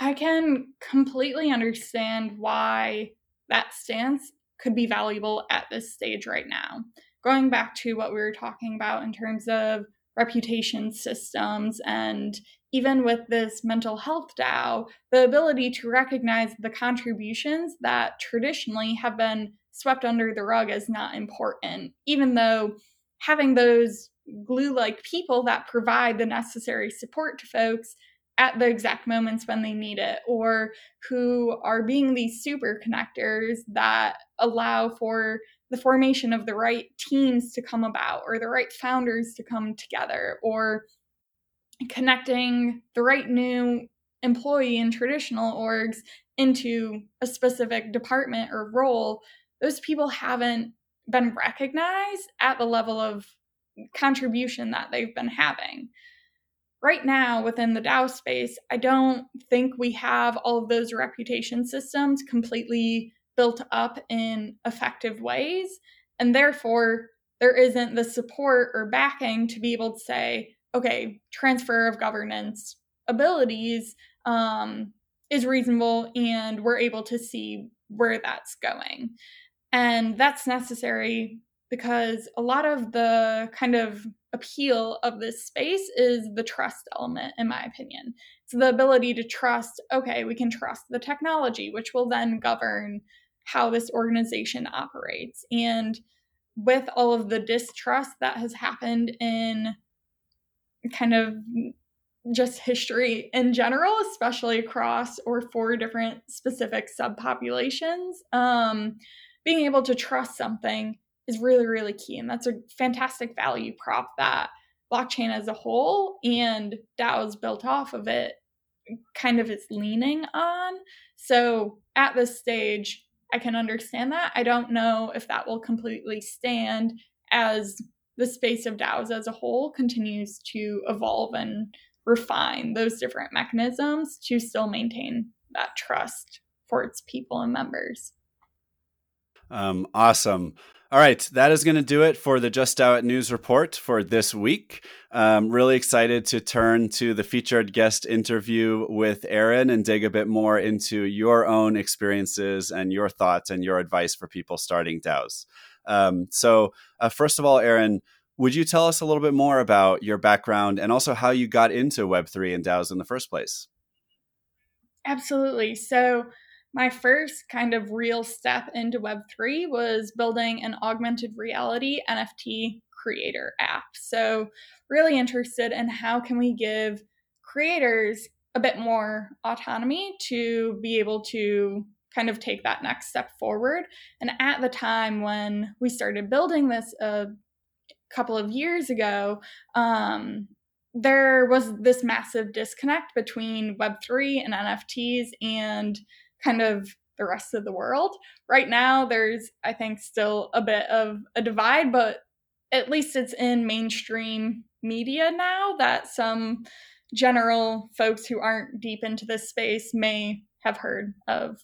I can completely understand why that stance could be valuable at this stage right now. Going back to what we were talking about in terms of reputation systems and even with this mental health DAO, the ability to recognize the contributions that traditionally have been swept under the rug as not important, even though having those glue like people that provide the necessary support to folks at the exact moments when they need it, or who are being these super connectors that allow for the formation of the right teams to come about, or the right founders to come together, or connecting the right new employee in traditional orgs into a specific department or role, those people haven't been recognized at the level of contribution that they've been having right now within the DAO space, I don't think we have all of those reputation systems completely built up in effective ways. And therefore, there isn't the support or backing to be able to say, okay, transfer of governance abilities um, is reasonable and we're able to see where that's going. And that's necessary because a lot of the kind of appeal of this space is the trust element, in my opinion. It's the ability to trust, okay, we can trust the technology, which will then govern how this organization operates. And with all of the distrust that has happened in kind of just history in general, especially across or for different specific subpopulations, um, being able to trust something is really, really key. And that's a fantastic value prop that blockchain as a whole and DAOs built off of it kind of is leaning on. So at this stage, I can understand that. I don't know if that will completely stand as the space of DAOs as a whole continues to evolve and refine those different mechanisms to still maintain that trust for its people and members. Um, awesome. All right, that is going to do it for the Just It News Report for this week. Um, really excited to turn to the featured guest interview with Erin and dig a bit more into your own experiences and your thoughts and your advice for people starting DAOs. Um, so, uh, first of all, Erin, would you tell us a little bit more about your background and also how you got into Web3 and DAOs in the first place? Absolutely. So, my first kind of real step into Web3 was building an augmented reality NFT creator app. So, really interested in how can we give creators a bit more autonomy to be able to kind of take that next step forward. And at the time when we started building this a couple of years ago, um, there was this massive disconnect between Web3 and NFTs and kind of the rest of the world. Right now, there's, I think, still a bit of a divide, but at least it's in mainstream media now that some general folks who aren't deep into this space may have heard of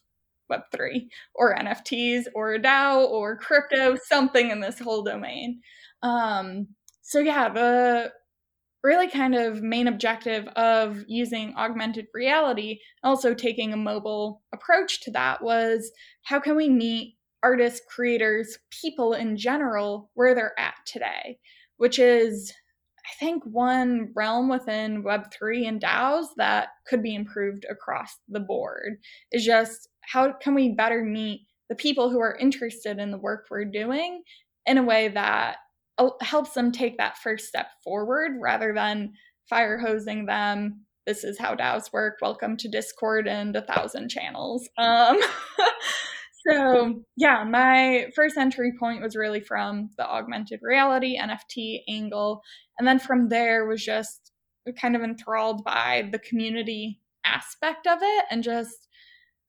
Web3 or NFTs or DAO or crypto, something in this whole domain. Um, so, yeah, the really kind of main objective of using augmented reality, also taking a mobile approach to that, was how can we meet artists, creators, people in general where they're at today, which is, I think, one realm within Web3 and DAOs that could be improved across the board. Is just how can we better meet the people who are interested in the work we're doing in a way that helps them take that first step forward rather than fire hosing them. This is how DAOs work. Welcome to Discord and a thousand channels. Um, so, yeah, my first entry point was really from the augmented reality NFT angle. And then from there was just kind of enthralled by the community aspect of it and just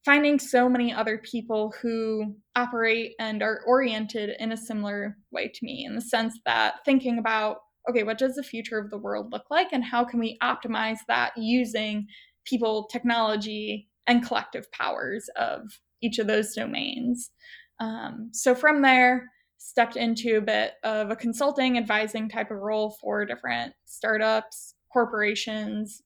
finding so many other people who operate and are oriented in a similar way to me in the sense that thinking about okay what does the future of the world look like and how can we optimize that using people technology and collective powers of each of those domains? Um, so from there stepped into a bit of a consulting advising type of role for different startups corporations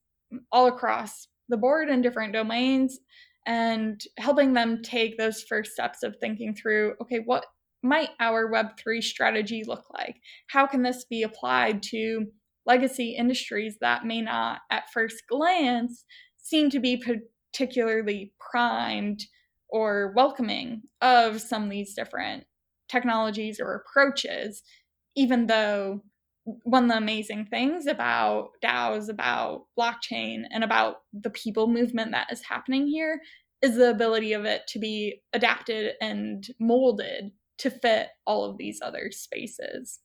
all across the board in different domains and helping them take those first steps of thinking through okay, what might our Web3 strategy look like? How can this be applied to legacy industries that may not, at first glance, seem to be particularly primed or welcoming of some of these different technologies or approaches, even though one of the amazing things about DAOs, about blockchain, and about the people movement that is happening here is the ability of it to be adapted and molded to fit all of these other spaces.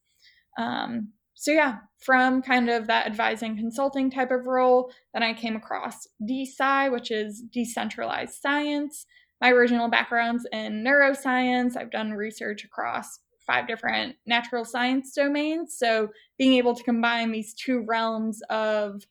Um, so, yeah, from kind of that advising consulting type of role, then I came across DeSci, which is decentralized science. My original background's in neuroscience. I've done research across five different natural science domains. So being able to combine these two realms of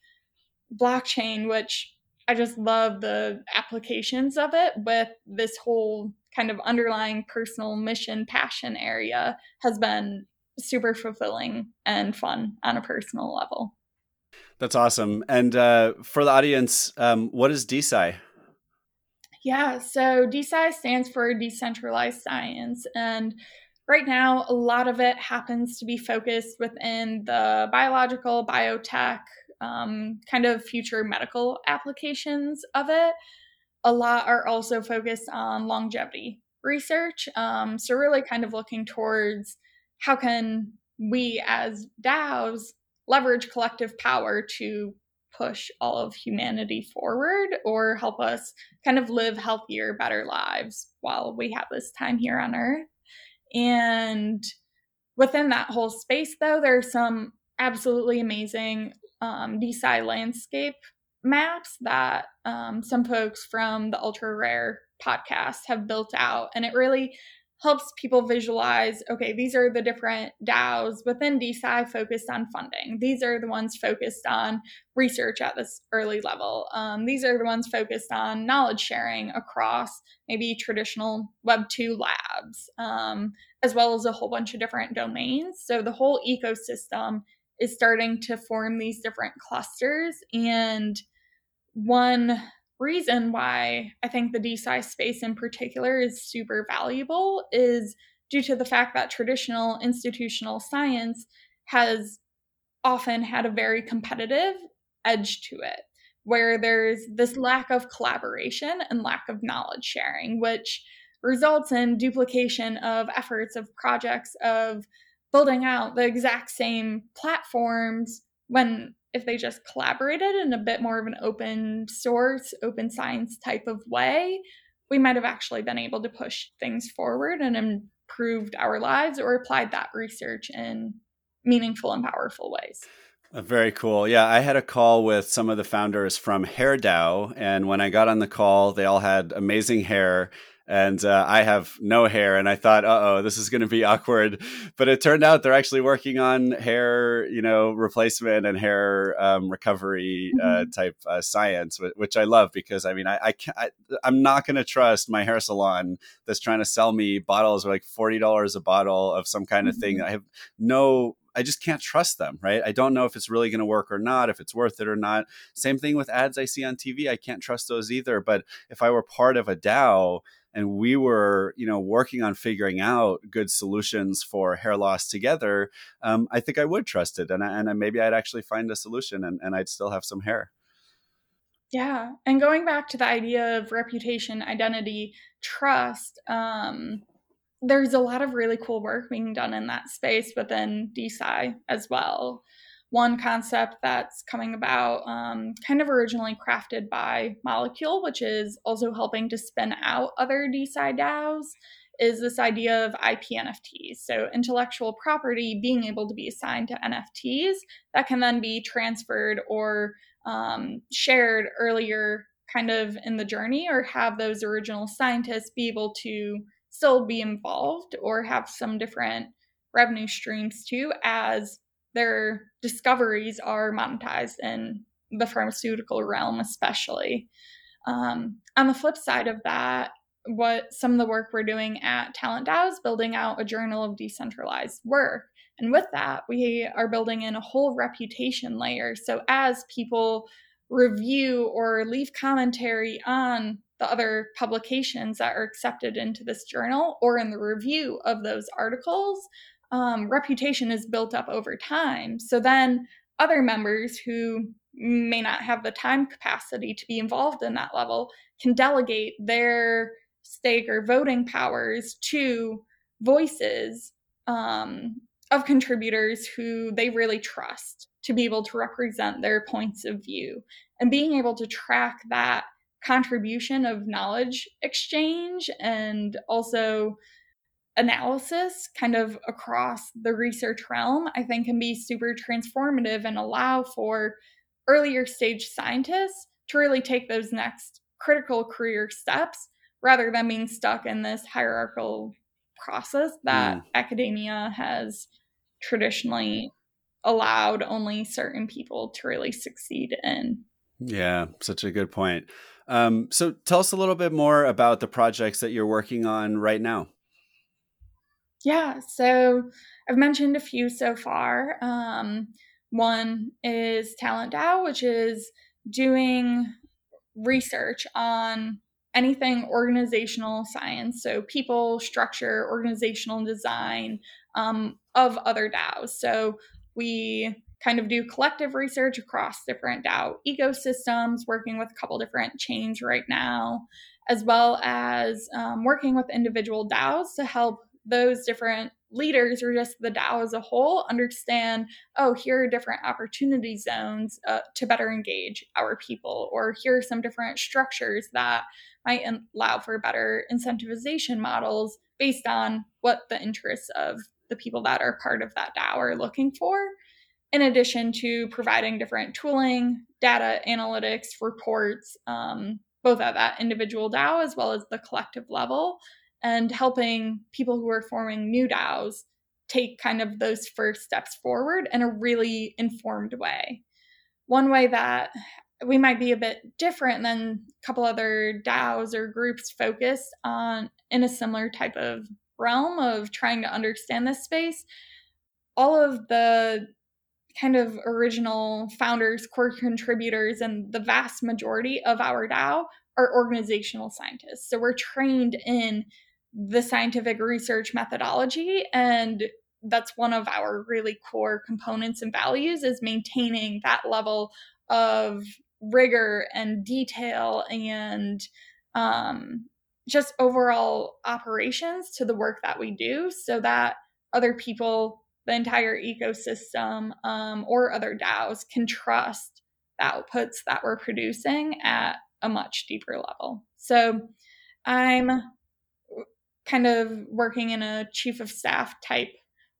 blockchain, which I just love the applications of it with this whole kind of underlying personal mission passion area has been super fulfilling and fun on a personal level. That's awesome. And uh, for the audience, um, what is DeSci? Yeah, so DeSci stands for decentralized science. And Right now, a lot of it happens to be focused within the biological, biotech, um, kind of future medical applications of it. A lot are also focused on longevity research. Um, so, really kind of looking towards how can we as DAOs leverage collective power to push all of humanity forward or help us kind of live healthier, better lives while we have this time here on Earth. And within that whole space, though, there's some absolutely amazing um, landscape maps that um, some folks from the Ultra Rare podcast have built out. And it really helps people visualize okay, these are the different DAOs within DeSci focused on funding. These are the ones focused on research at this early level. Um, these are the ones focused on knowledge sharing across maybe traditional Web 2 labs, um, as well as a whole bunch of different domains. So the whole ecosystem is starting to form these different clusters. And one reason why I think the DeSci space in particular is super valuable is due to the fact that traditional institutional science has often had a very competitive edge to it, where there's this lack of collaboration and lack of knowledge sharing, which results in duplication of efforts of projects of building out the exact same platforms when if they just collaborated in a bit more of an open source, open science type of way, we might have actually been able to push things forward and improved our lives or applied that research in meaningful and powerful ways. Uh, very cool. Yeah, I had a call with some of the founders from HairDAO, and when I got on the call, they all had amazing hair and uh, I have no hair. And I thought, uh oh, this is going to be awkward. But it turned out they're actually working on hair, you know, replacement and hair um, recovery uh, mm-hmm. type uh, science, which I love because I mean, I, I can't, I, am not going to trust my hair salon that's trying to sell me bottles like forty dollars a bottle of some kind of mm-hmm. thing. I have no I just can't trust them, right? I don't know if it's really going to work or not, if it's worth it or not. Same thing with ads I see on TV. I can't trust those either. But if I were part of a DAO and we were you know working on figuring out good solutions for hair loss together um, i think i would trust it and, and maybe i'd actually find a solution and, and i'd still have some hair. Yeah and going back to the idea of reputation identity trust um, there's a lot of really cool work being done in that space within DeSci as well one concept that's coming about, um, kind of originally crafted by Molecule, which is also helping to spin out other DeSci DAOs, is this idea of IP NFTs. So, intellectual property being able to be assigned to NFTs that can then be transferred or um, shared earlier, kind of in the journey, or have those original scientists be able to still be involved or have some different revenue streams too as their discoveries are monetized in the pharmaceutical realm, especially. Um, on the flip side of that, what some of the work we're doing at Talent DAO is building out a journal of decentralized work. And with that, we are building in a whole reputation layer. So as people review or leave commentary on the other publications that are accepted into this journal or in the review of those articles, um, reputation is built up over time. So then other members who may not have the time capacity to be involved in that level can delegate their stake or voting powers to voices um, of contributors who they really trust to be able to represent their points of view. And being able to track that contribution of knowledge exchange and also analysis kind of across the research realm, I think can be super transformative and allow for earlier stage scientists to really take those next critical career steps rather than being stuck in this hierarchical process that mm. academia has traditionally allowed only certain people to really succeed in. Yeah, such a good point. Um, so tell us a little bit more about the projects that you're working on right now. Yeah, so I've mentioned a few so far. Um, one is Talent DAO, which is doing research on anything organizational science, so people, structure, organizational design um, of other DAOs. So we kind of do collective research across different DAO ecosystems, working with a couple different chains right now, as well as um, working with individual DAOs to help those different leaders or just the DAO as a whole understand oh, here are different opportunity zones uh, to better engage our people, or here are some different structures that might allow for better incentivization models based on what the interests of the people that are part of that DAO are looking for. In addition to providing different tooling, data analytics, reports, um, both at that individual DAO as well as the collective level and helping people who are forming new DAOs take kind of those first steps forward in a really informed way. One way that we might be a bit different than a couple other DAOs or groups focused on in a similar type of realm of trying to understand this space. All of the kind of original founders, core contributors, and the vast majority of our DAO are organizational scientists. So we're trained in the scientific research methodology and that's one of our really core components and values is maintaining that level of rigor and detail and um, just overall operations to the work that we do so that other people the entire ecosystem um, or other daos can trust the outputs that we're producing at a much deeper level. So i'm kind of working in a chief of staff type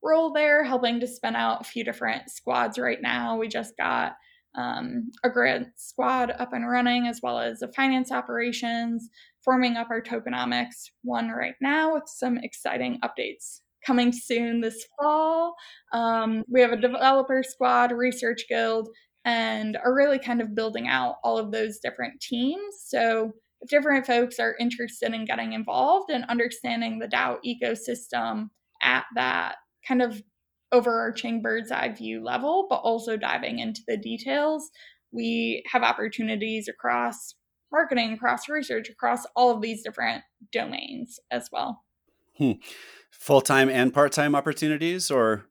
role there, helping to spin out a few different squads right now. We just got um, a grant squad up and running, as well as a finance operations, forming up our tokenomics one right now with some exciting updates coming soon this fall. Um, we have a developer squad, research guild, and are really kind of building out all of those different teams. So if different folks are interested in getting involved and understanding the DAO ecosystem at that kind of overarching bird's eye view level, but also diving into the details, we have opportunities across marketing, across research, across all of these different domains as well. Hmm. Full time and part time opportunities, or?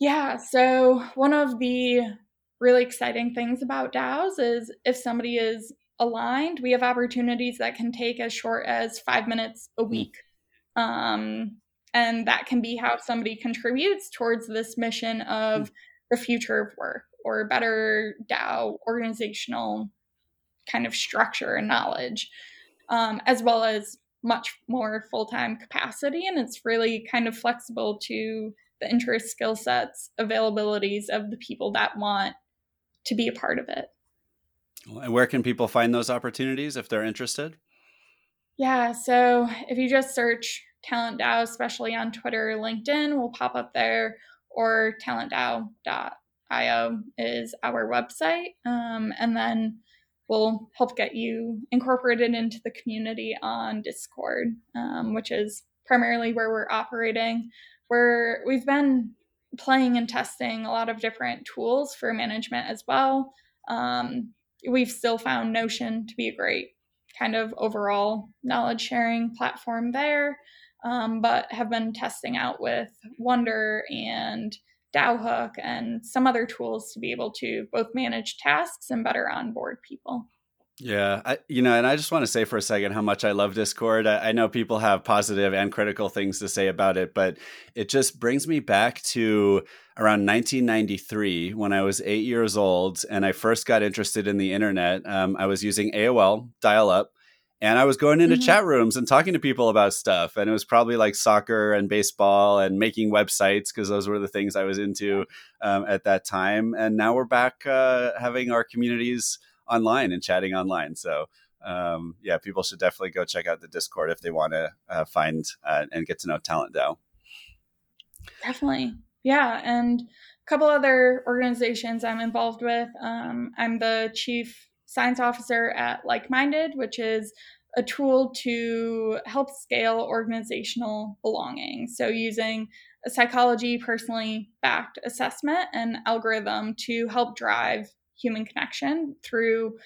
Yeah. So, one of the really exciting things about DAOs is if somebody is aligned, we have opportunities that can take as short as five minutes a hmm. week. Um, and that can be how somebody contributes towards this mission of hmm. the future of work or better DAO organizational kind of structure and knowledge, um, as well as much more full time capacity. And it's really kind of flexible to the interest, skill sets, availabilities of the people that want to be a part of it. And where can people find those opportunities if they're interested? Yeah, so if you just search Talent DAO, especially on Twitter, LinkedIn, will pop up there, or talentdao.io is our website. Um, and then we'll help get you incorporated into the community on Discord, um, which is primarily where we're operating. Where we've been playing and testing a lot of different tools for management as well. Um, we've still found Notion to be a great kind of overall knowledge sharing platform there, um, but have been testing out with Wonder and Dowhook and some other tools to be able to both manage tasks and better onboard people. Yeah, I, you know, and I just want to say for a second how much I love Discord. I, I, know people have positive and critical things to say about it, but it just brings me back to around 1993 when I was eight years old and I first got interested in the internet. Um, I was using AOL dial up and I was going into mm-hmm. chat rooms and talking to people about stuff. And it was probably like soccer and baseball and making websites because those were the things I was into um, at that time. And now we're back uh, having our communities online and chatting online. So um, yeah, people should definitely go check out the Discord if they want to uh, find uh, and get to know Talent DAO. Definitely. Yeah. And a couple other organizations I'm involved with. Um, I'm the chief science officer at Like Minded, which is a tool to help scale organizational belonging. So, using a psychology personally backed assessment and algorithm to help drive human connection through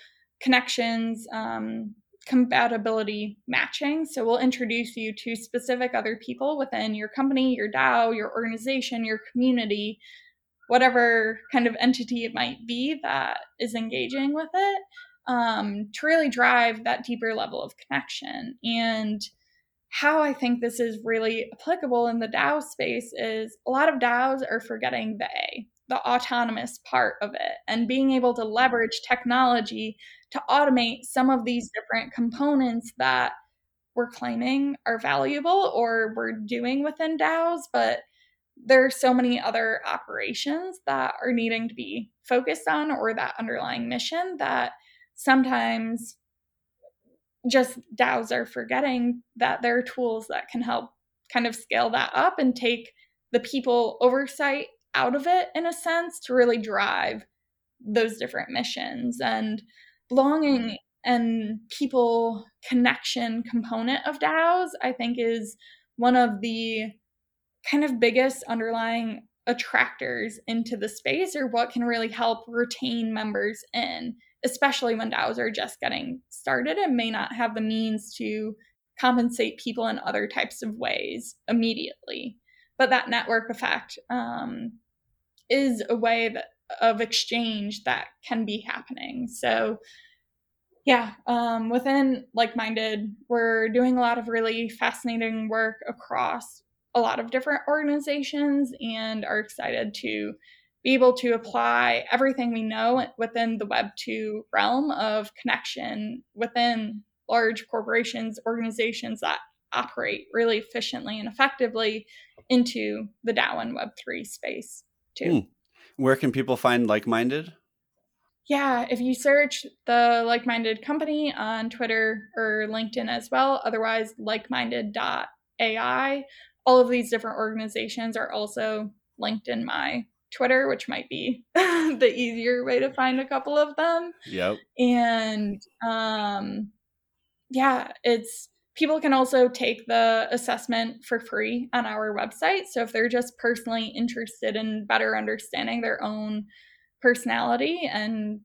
connections, um, compatibility matching. So, we'll introduce you to specific other people within your company, your DAO, your organization, your community whatever kind of entity it might be that is engaging with it um, to really drive that deeper level of connection. And how I think this is really applicable in the DAO space is a lot of DAOs are forgetting the A, the autonomous part of it, and being able to leverage technology to automate some of these different components that we're claiming are valuable or we're doing within DAOs, but there are so many other operations that are needing to be focused on or that underlying mission that sometimes just DAOs are forgetting that there are tools that can help kind of scale that up and take the people oversight out of it in a sense to really drive those different missions and belonging and people connection component of DAOs, I think is one of the kind of biggest underlying attractors into the space or what can really help retain members in, especially when DAOs are just getting started and may not have the means to compensate people in other types of ways immediately. But that network effect um, is a way that, of exchange that can be happening. So, yeah, um, within Like Minded, we're doing a lot of really fascinating work across a lot of different organizations and are excited to be able to apply everything we know within the Web 2 realm of connection within large corporations, organizations that operate really efficiently and effectively into the DAO and Web3 space too. Hmm. Where can people find like minded? Yeah, if you search the like minded company on Twitter or LinkedIn as well, otherwise, likeminded.ai, all of these different organizations are also linked in my Twitter, which might be the easier way to find a couple of them. Yep. And um, yeah, it's people can also take the assessment for free on our website. So if they're just personally interested in better understanding their own personality and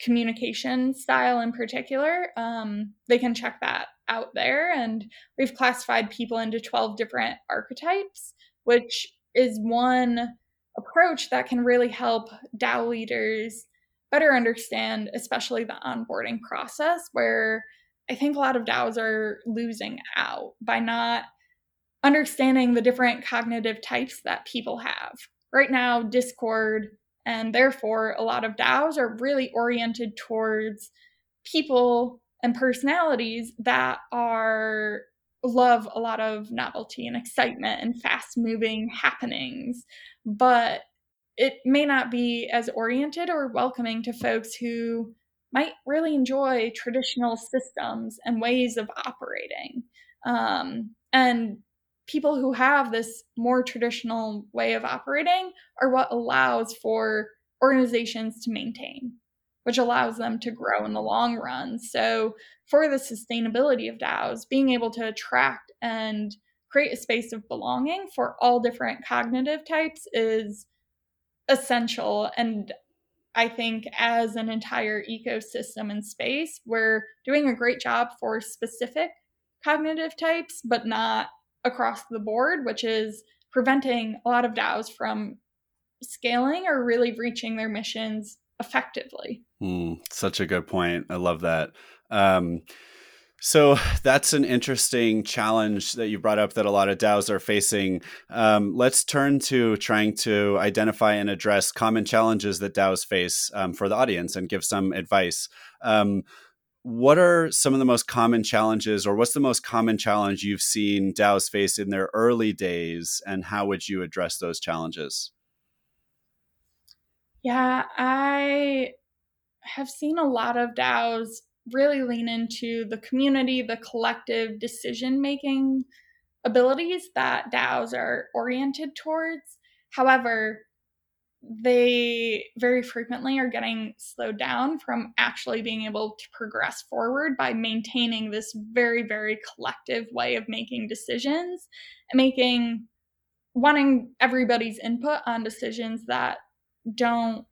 communication style in particular, um, they can check that out there. And we've classified people into 12 different archetypes, which is one approach that can really help DAO leaders better understand, especially the onboarding process, where I think a lot of DAOs are losing out by not understanding the different cognitive types that people have. Right now, Discord and therefore a lot of DAOs are really oriented towards people and personalities that are love a lot of novelty and excitement and fast moving happenings, but it may not be as oriented or welcoming to folks who might really enjoy traditional systems and ways of operating. Um, and people who have this more traditional way of operating are what allows for organizations to maintain which allows them to grow in the long run. So, for the sustainability of DAOs, being able to attract and create a space of belonging for all different cognitive types is essential. And I think as an entire ecosystem and space, we're doing a great job for specific cognitive types, but not across the board, which is preventing a lot of DAOs from scaling or really reaching their missions effectively. Mm, such a good point. I love that. Um, so that's an interesting challenge that you brought up that a lot of DAOs are facing. Um, let's turn to trying to identify and address common challenges that DAOs face um, for the audience and give some advice. Um, what are some of the most common challenges, or what's the most common challenge you've seen DAOs face in their early days, and how would you address those challenges? Yeah, I have seen a lot of DAOs really lean into the community, the collective decision making abilities that DAOs are oriented towards. However, they very frequently are getting slowed down from actually being able to progress forward by maintaining this very, very collective way of making decisions and making wanting everybody's input on decisions that don't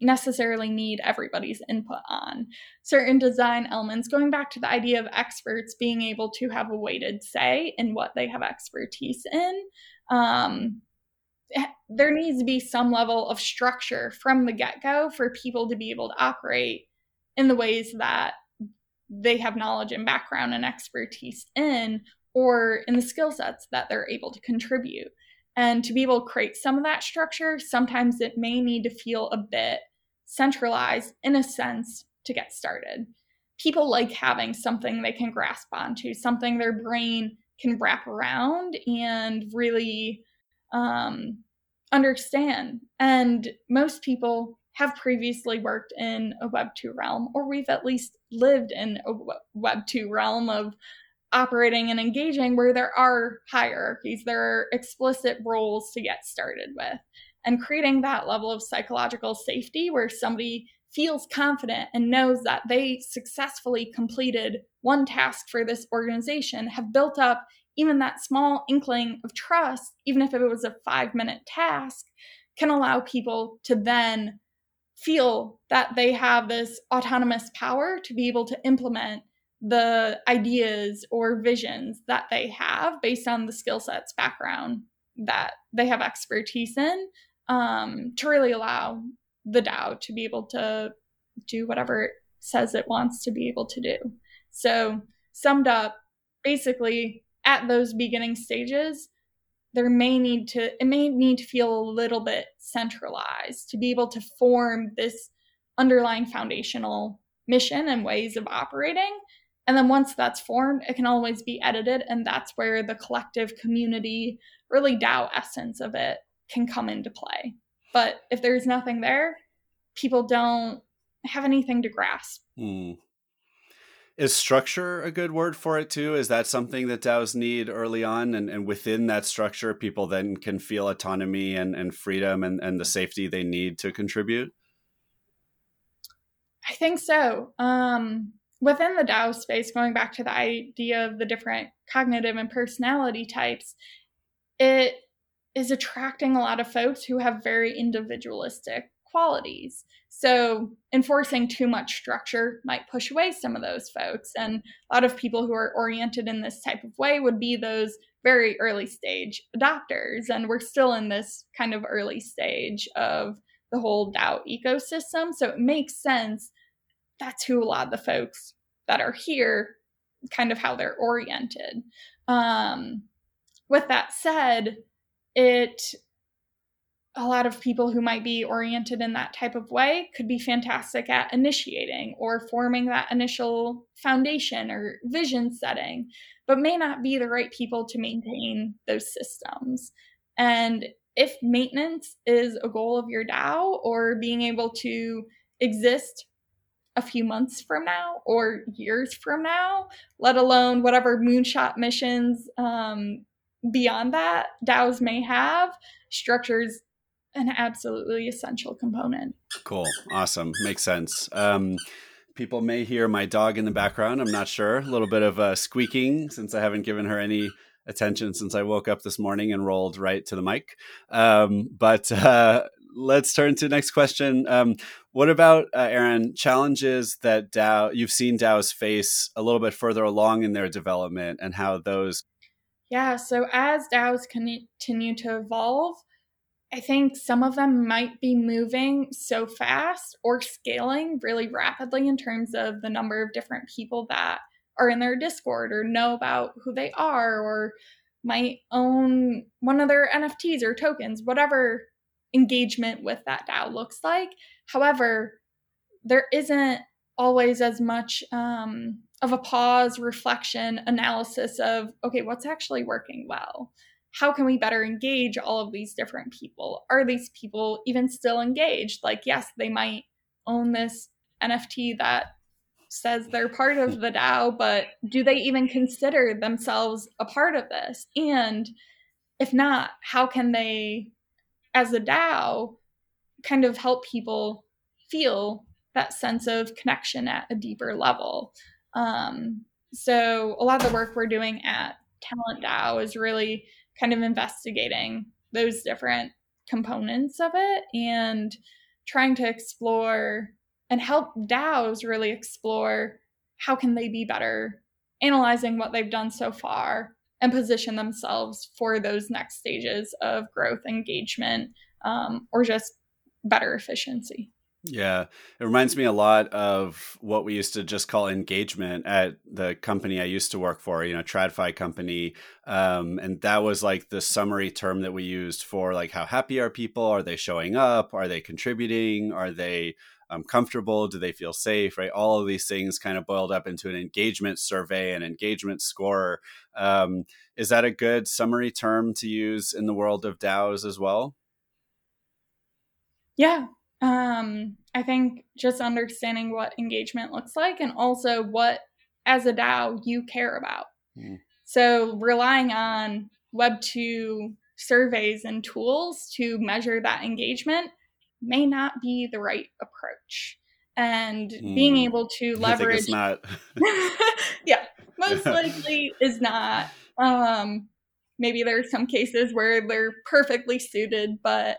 necessarily need everybody's input on certain design elements. Going back to the idea of experts being able to have a weighted say in what they have expertise in um, eh, there needs to be some level of structure from the get-go for people to be able to operate in the ways that they have knowledge and background and expertise in or in the skill sets that they're able to contribute and to be able to create some of that structure, sometimes it may need to feel a bit centralized in a sense to get started. People like having something they can grasp onto, something their brain can wrap around and really um, understand. And most people have previously worked in a Web 2 realm, or we've at least lived in a Web 2 realm of operating and engaging where there are hierarchies, there are explicit roles to get started with, and creating that level of psychological safety where somebody feels confident and knows that they successfully completed one task for this organization, have built up even that small inkling of trust, even if it was a five minute task, can allow people to then feel that they have this autonomous power to be able to implement the ideas or visions that they have based on the skill sets background that they have expertise in um, to really allow the DAO to be able to do whatever it says it wants to be able to do. So, summed up, basically, at those beginning stages, there may need to it may need to feel a little bit centralized to be able to form this underlying foundational mission and ways of operating And then once that's formed, it can always be edited. And that's where the collective community, really DAO essence of it, can come into play. But if there's nothing there, people don't have anything to grasp. Mm. Is structure a good word for it too? Is that something that DAOs need early on? And, and within that structure, people then can feel autonomy and, and freedom and, and the safety they need to contribute? I think so. Um, within the DAO space, going back to the idea of the different cognitive and personality types, it is attracting a lot of folks who have very individualistic qualities. So, enforcing too much structure might push away some of those folks. And a lot of people who are oriented in this type of way would be those very early stage adopters. And we're still in this kind of early stage of the whole DAO ecosystem. So, it makes sense that's who a lot of the folks that are here kind of how they're oriented. Um, with that said, it a lot of people who might be oriented in that type of way could be fantastic at initiating or forming that initial foundation or vision setting, but may not be the right people to maintain those systems. And if maintenance is a goal of your DAO or being able to exist a few months from now or years from now, let alone whatever moonshot missions um, beyond that DAOs may have, structures an absolutely essential component. Cool. Awesome. Makes sense. Um, people may hear my dog in the background. I'm not sure. A little bit of uh, squeaking since I haven't given her any attention since I woke up this morning and rolled right to the mic. Um, but uh, let's turn to the next question. Um, what about uh, Erin challenges that DAO you've seen DAOs face a little bit further along in their development and how those? Yeah, so as DAOs continue to evolve, I think some of them might be moving so fast or scaling really rapidly in terms of the number of different people that are in their Discord or know about who they are or might own one of their NFTs or tokens, whatever engagement with that DAO looks like. However, there isn't always as much um, of a pause, reflection, analysis of, okay, what's actually working well? How can we better engage all of these different people? Are these people even still engaged? Like, yes, they might own this NFT that says they're part of the DAO, but do they even consider themselves a part of this? And if not, how can they as a DAO kind of help people feel that sense of connection at a deeper level. Um, so a lot of the work we're doing at Talent DAO is really kind of investigating those different components of it and trying to explore and help DAOs really explore how can they be better, analyzing what they've done so far, and position themselves for those next stages of growth, engagement, um, or just better efficiency. Yeah, it reminds me a lot of what we used to just call engagement at the company I used to work for, you know, TradFi company. Um, and that was like the summary term that we used for like how happy are people? Are they showing up? Are they contributing? Are they um, comfortable? Do they feel safe? Right? All of these things kind of boiled up into an engagement survey, an engagement score. Um, is that a good summary term to use in the world of DAOs as well? Yeah. Um, I think just understanding what engagement looks like and also what, as a DAO, you care about. Mm. So relying on Web2 surveys and tools to measure that engagement may not be the right approach. And mm. being hmm. able to leverage not yeah, most likely is not. Um maybe there's some cases where they're perfectly suited, but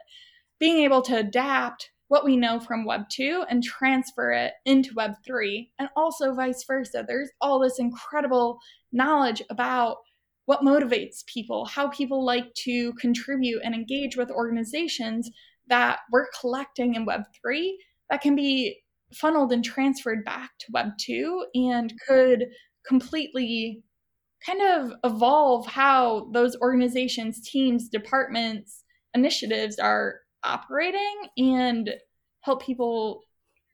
being able to adapt what we know from Web 2 and transfer it into Web 3, and also vice versa. There's all this incredible knowledge about what motivates people, how people like to contribute and engage with organizations that we're collecting in Web3 that can be funneled and transferred back to Web2 and could completely kind of evolve how those organizations, teams, departments, initiatives are operating and help people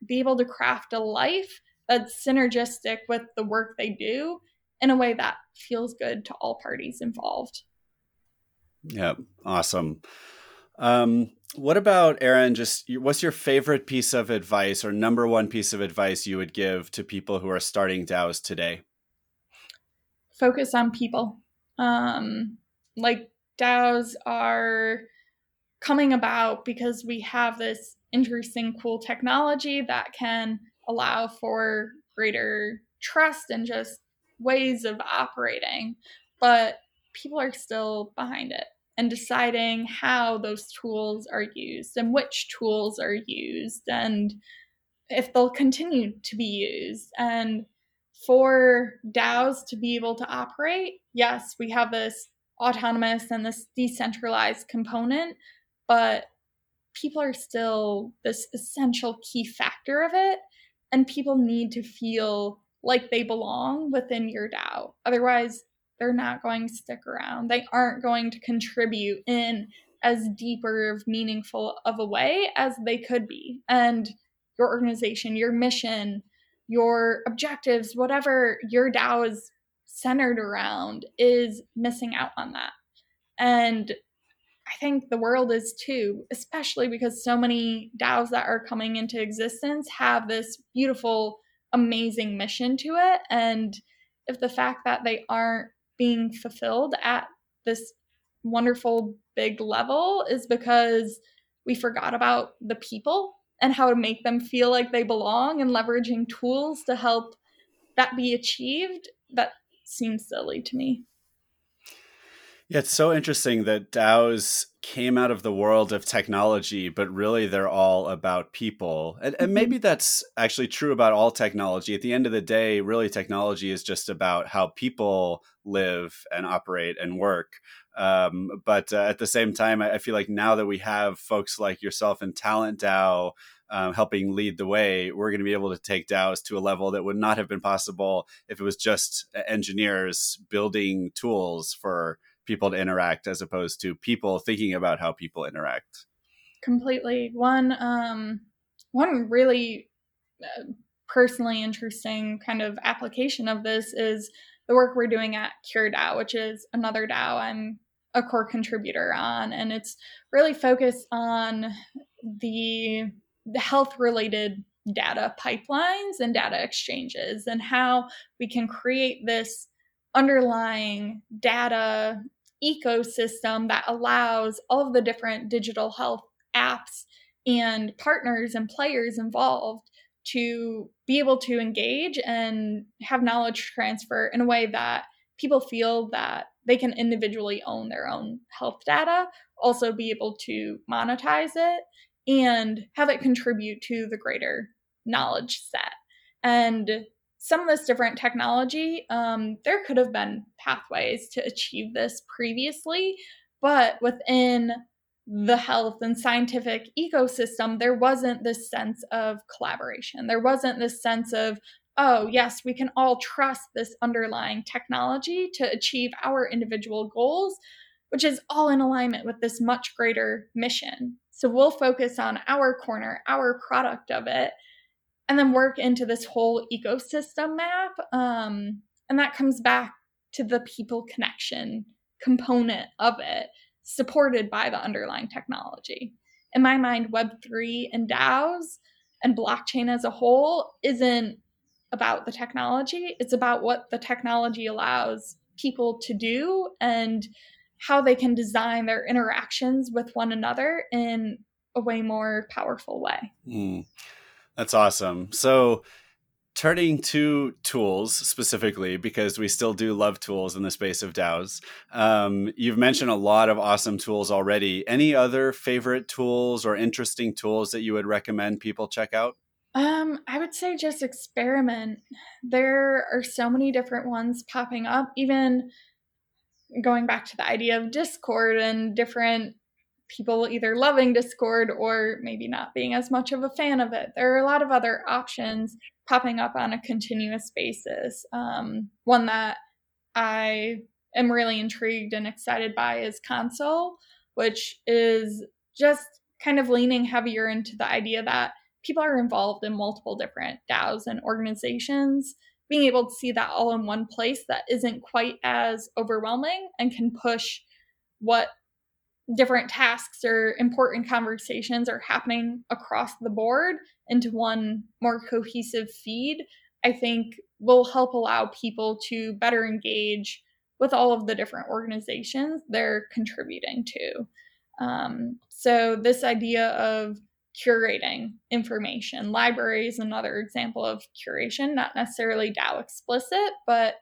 be able to craft a life that's synergistic with the work they do in a way that feels good to all parties involved. Yeah, awesome. Um, what about Erin? Just what's your favorite piece of advice or number one piece of advice you would give to people who are starting DAOs today? Focus on people. Um, like DAOs are coming about because we have this interesting, cool technology that can allow for greater trust and just ways of operating. But people are still behind it and deciding how those tools are used and which tools are used and if they'll continue to be used. And for DAOs to be able to operate, yes, we have this autonomous and this decentralized component, but people are still this essential key factor of it. And people need to feel like they belong within your DAO. Otherwise, they're not going to stick around. They aren't going to contribute in as deeper of meaningful of a way as they could be. And your organization, your mission, your objectives, whatever your DAO is centered around is missing out on that. And I think the world is too, especially because so many DAOs that are coming into existence have this beautiful, amazing mission to it. And if the fact that they aren't being fulfilled at this wonderful big level is because we forgot about the people and how to make them feel like they belong and leveraging tools to help that be achieved. That seems silly to me yeah, it's so interesting that DAOs came out of the world of technology, but really they're all about people. And, and, maybe mm-hmm. that's actually true about all technology. At the end of the day, really, technology is just about how people live and operate and work. Um, but uh, at the same time, I, I, feel like now that we have folks like yourself and Talent DAO um, helping lead the way, we're going to be able to take DAOs to a level that would not have been possible if it was just engineers building tools for people to interact as opposed to people thinking about how people interact. Completely. One um one really uh, personally interesting kind of application of this is the work we're doing at CureDAO, which is another DAO I'm a core contributor on, and it's really focused on the the health related data pipelines and data exchanges and how we can create this underlying data ecosystem that allows all of the different digital health apps and partners and players involved to be able to engage and have knowledge transfer in a way that people feel that they can individually own their own health data, also be able to monetize it, and have it contribute to the greater knowledge set. And some of this different technology, um, there could have been pathways to achieve this previously, but within the health and scientific ecosystem, there wasn't this sense of collaboration. There wasn't this sense of, oh, yes, we can all trust this underlying technology to achieve our individual goals, which is all in alignment with this much greater mission. So we'll focus on our corner, our product of it, and then work into this whole ecosystem map. Um, and that comes back to the people connection component of it, supported by the underlying technology. In my mind, Web3 and DAOs and blockchain as a whole isn't about the technology, it's about what the technology allows people to do and how they can design their interactions with one another in a way more powerful way. Mm. That's awesome. So, turning to tools specifically, because we still do love tools in the space of DAOs, um, you've mentioned a lot of awesome tools already. Any other favorite tools or interesting tools that you would recommend people check out? Um, I would say just experiment. There are so many different ones popping up, even going back to the idea of Discord and different people either loving Discord or maybe not being as much of a fan of it. There are a lot of other options popping up on a continuous basis. Um, one that I am really intrigued and excited by is Console, which is just kind of leaning heavier into the idea that people are involved in multiple different DAOs and organizations, being able to see that all in one place that isn't quite as overwhelming and can push what different tasks or important conversations are happening across the board into one more cohesive feed, I think will help allow people to better engage with all of the different organizations they're contributing to. Um, so, this idea of curating information, library is another example of curation, not necessarily DAO explicit, but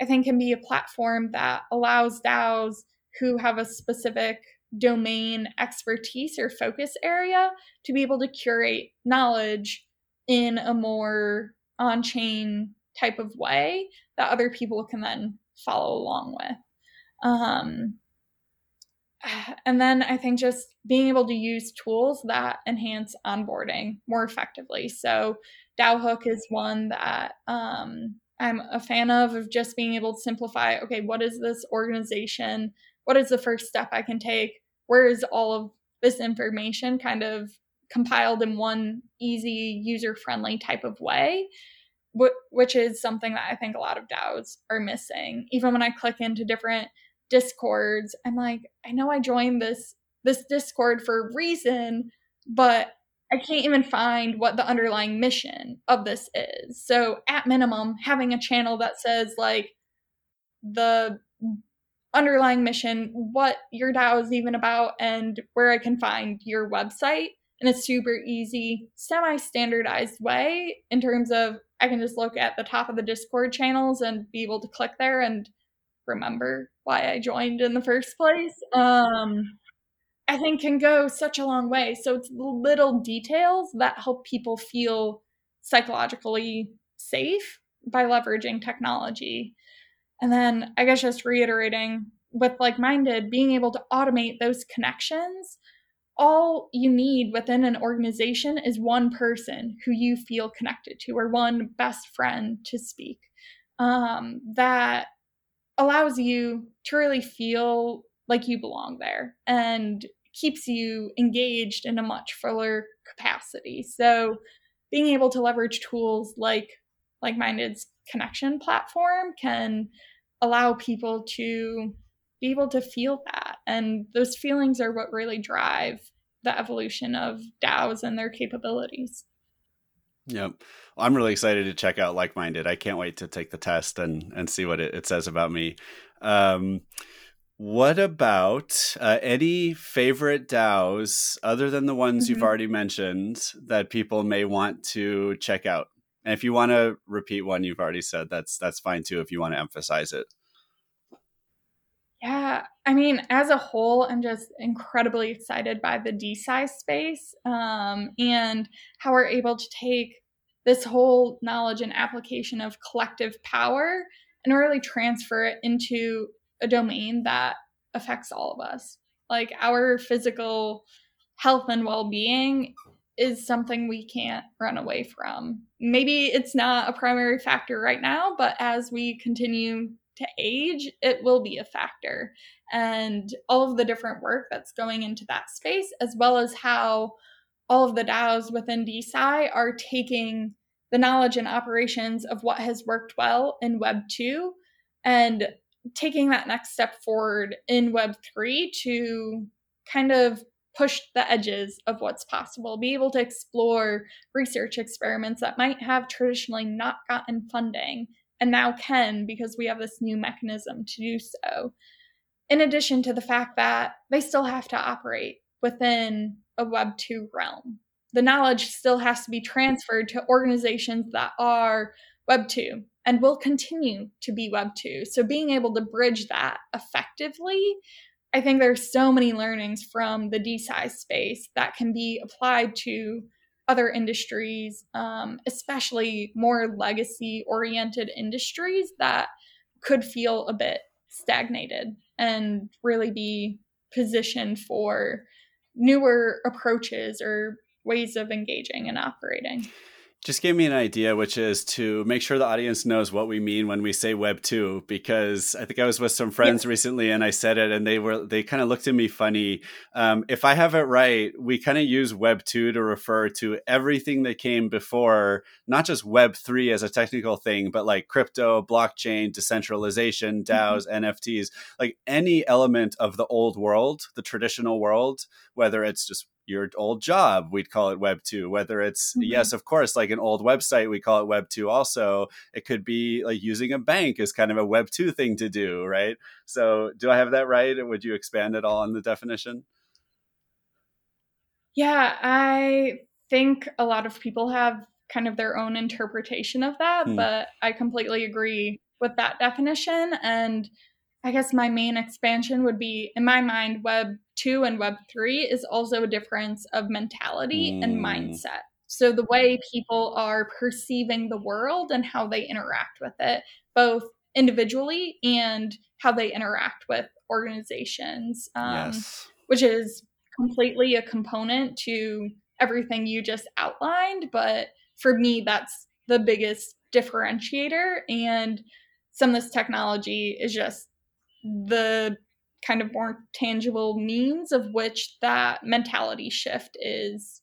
I think can be a platform that allows DAOs who have a specific domain expertise or focus area to be able to curate knowledge in a more on chain type of way that other people can then follow along with. Um, and then I think just being able to use tools that enhance onboarding more effectively. So, DAOhook is one that um, I'm a fan of, of just being able to simplify okay, what is this organization? What is the first step I can take? Where is all of this information kind of compiled in one easy, user friendly type of way? which is something that I think a lot of DAOs are missing. Even when I click into different discords, I'm like, I know I joined this this discord for a reason, but I can't even find what the underlying mission of this is. So at minimum, having a channel that says like the underlying mission, what your DAO is even about, and where I can find your website in a super easy, semi standardized way in terms of I can just look at the top of the Discord channels and be able to click there and remember why I joined in the first place. Um, I think can go such a long way. So it's little details that help people feel psychologically safe by leveraging technology. And then I guess just reiterating with like minded, being able to automate those connections all you need within an organization is one person who you feel connected to or one best friend to speak um, that allows you to really feel like you belong there and keeps you engaged in a much fuller capacity. So being able to leverage tools like like minded's connection platform can allow people to be able to feel that. And those feelings are what really drive the evolution of DAOs and their capabilities. Yep. I'm really excited to check out Like Minded. I can't wait to take the test and, and see what it, it says about me. Um, what about uh, any favorite DAOs other than the ones mm-hmm. you've already mentioned that people may want to check out? And if you want to repeat one you've already said, that's that's fine too. If you want to emphasize it. Yeah, I mean, as a whole, I'm just incredibly excited by the DeSci space um, and how we're able to take this whole knowledge and application of collective power and really transfer it into a domain that affects all of us. Like our physical health and well being is something we can't run away from. Maybe it's not a primary factor right now, but as we continue to age, it will be a factor. And all of the different work that's going into that space, as well as how all of the DAOs within DeSci are taking the knowledge and operations of what has worked well in Web 2 and taking that next step forward in Web 3 to kind of push the edges of what's possible, be able to explore research experiments that might have traditionally not gotten funding and now can because we have this new mechanism to do so. In addition to the fact that they still have to operate within a Web 2 realm. The knowledge still has to be transferred to organizations that are Web 2 and will continue to be Web 2. So being able to bridge that effectively, I think there's so many learnings from the DeSci space that can be applied to other industries, um, especially more legacy oriented industries that could feel a bit stagnated and really be positioned for newer approaches or ways of engaging and operating. Just gave me an idea, which is to make sure the audience knows what we mean when we say Web two, because I think I was with some friends recently and I said it, and they were they kind of looked at me funny. Um, if I have it right, we kind of use Web two to refer to everything that came before, not just Web three as a technical thing, but like crypto, blockchain, decentralization, DAOs, mm-hmm. NFTs, like any element of the old world, the traditional world, whether it's just your old job we'd call it web 2 whether it's mm-hmm. yes of course like an old website we call it web 2 also it could be like using a bank is kind of a web 2 thing to do right so do i have that right or would you expand at all on the definition yeah i think a lot of people have kind of their own interpretation of that hmm. but i completely agree with that definition and I guess my main expansion would be, in my mind, Web 2 and Web 3 is also a difference of mentality mm. and mindset. So the way people are perceiving the world and how they interact with it, both individually and how they interact with organizations, um, yes. which is completely a component to everything you just outlined. But for me, that's the biggest differentiator. And some of this technology is just the kind of more tangible means of which that mentality shift is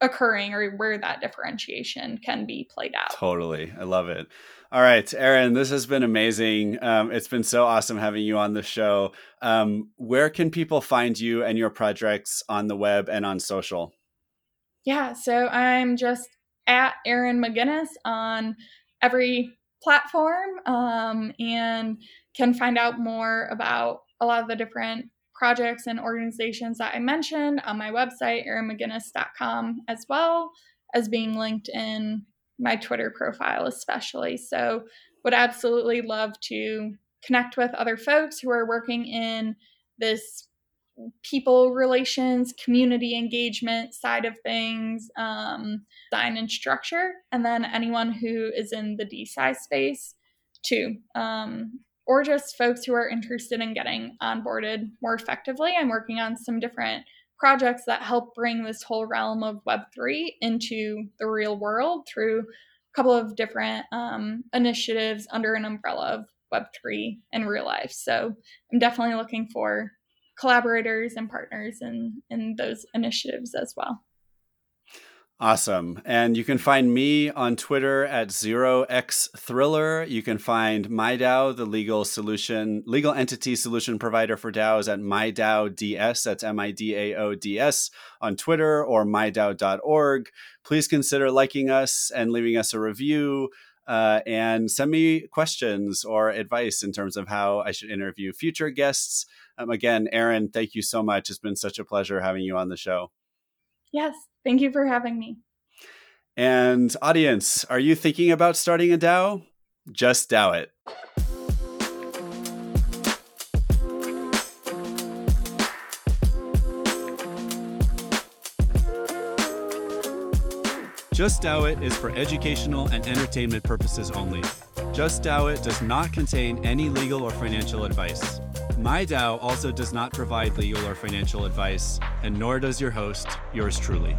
occurring or where that differentiation can be played out. Totally. I love it. All right, Erin, this has been amazing. Um, it's been so awesome having you on the show. Um, where can people find you and your projects on the web and on social? Yeah, so I'm just at Erin Magennis on every platform um, and can find out more about a lot of the different projects and organizations that I mentioned on my website, erinmagennis.com, as well as being linked in my Twitter profile, especially. So, would absolutely love to connect with other folks who are working in this people relations, community engagement side of things, um, design and structure, and then anyone who is in the DeSci space too. Um, or just folks who are interested in getting onboarded more effectively. I'm working on some different projects that help bring this whole realm of Web3 into the real world through a couple of different um, initiatives under an umbrella of Web3 in real life. So I'm definitely looking for collaborators and partners in, in those initiatives as well. Awesome. And you can find me on Twitter at 0xthriller. You can find MIDAO, the legal solution, legal entity solution provider for DAOs at MIDAODS. That's M I D A O D S on Twitter or MIDAO.org. Please consider liking us and leaving us a review. Uh, and send me questions or advice in terms of how I should interview future guests. Um, again, Erin, thank you so much. It's been such a pleasure having you on the show. Yes, thank you for having me. And audience, are you thinking about starting a DAO? Just DAO it. Just DAO It is for educational and entertainment purposes only. Just DAO It does not contain any legal or financial advice. MIDAO also does not provide legal or financial advice, and nor does your host, yours truly.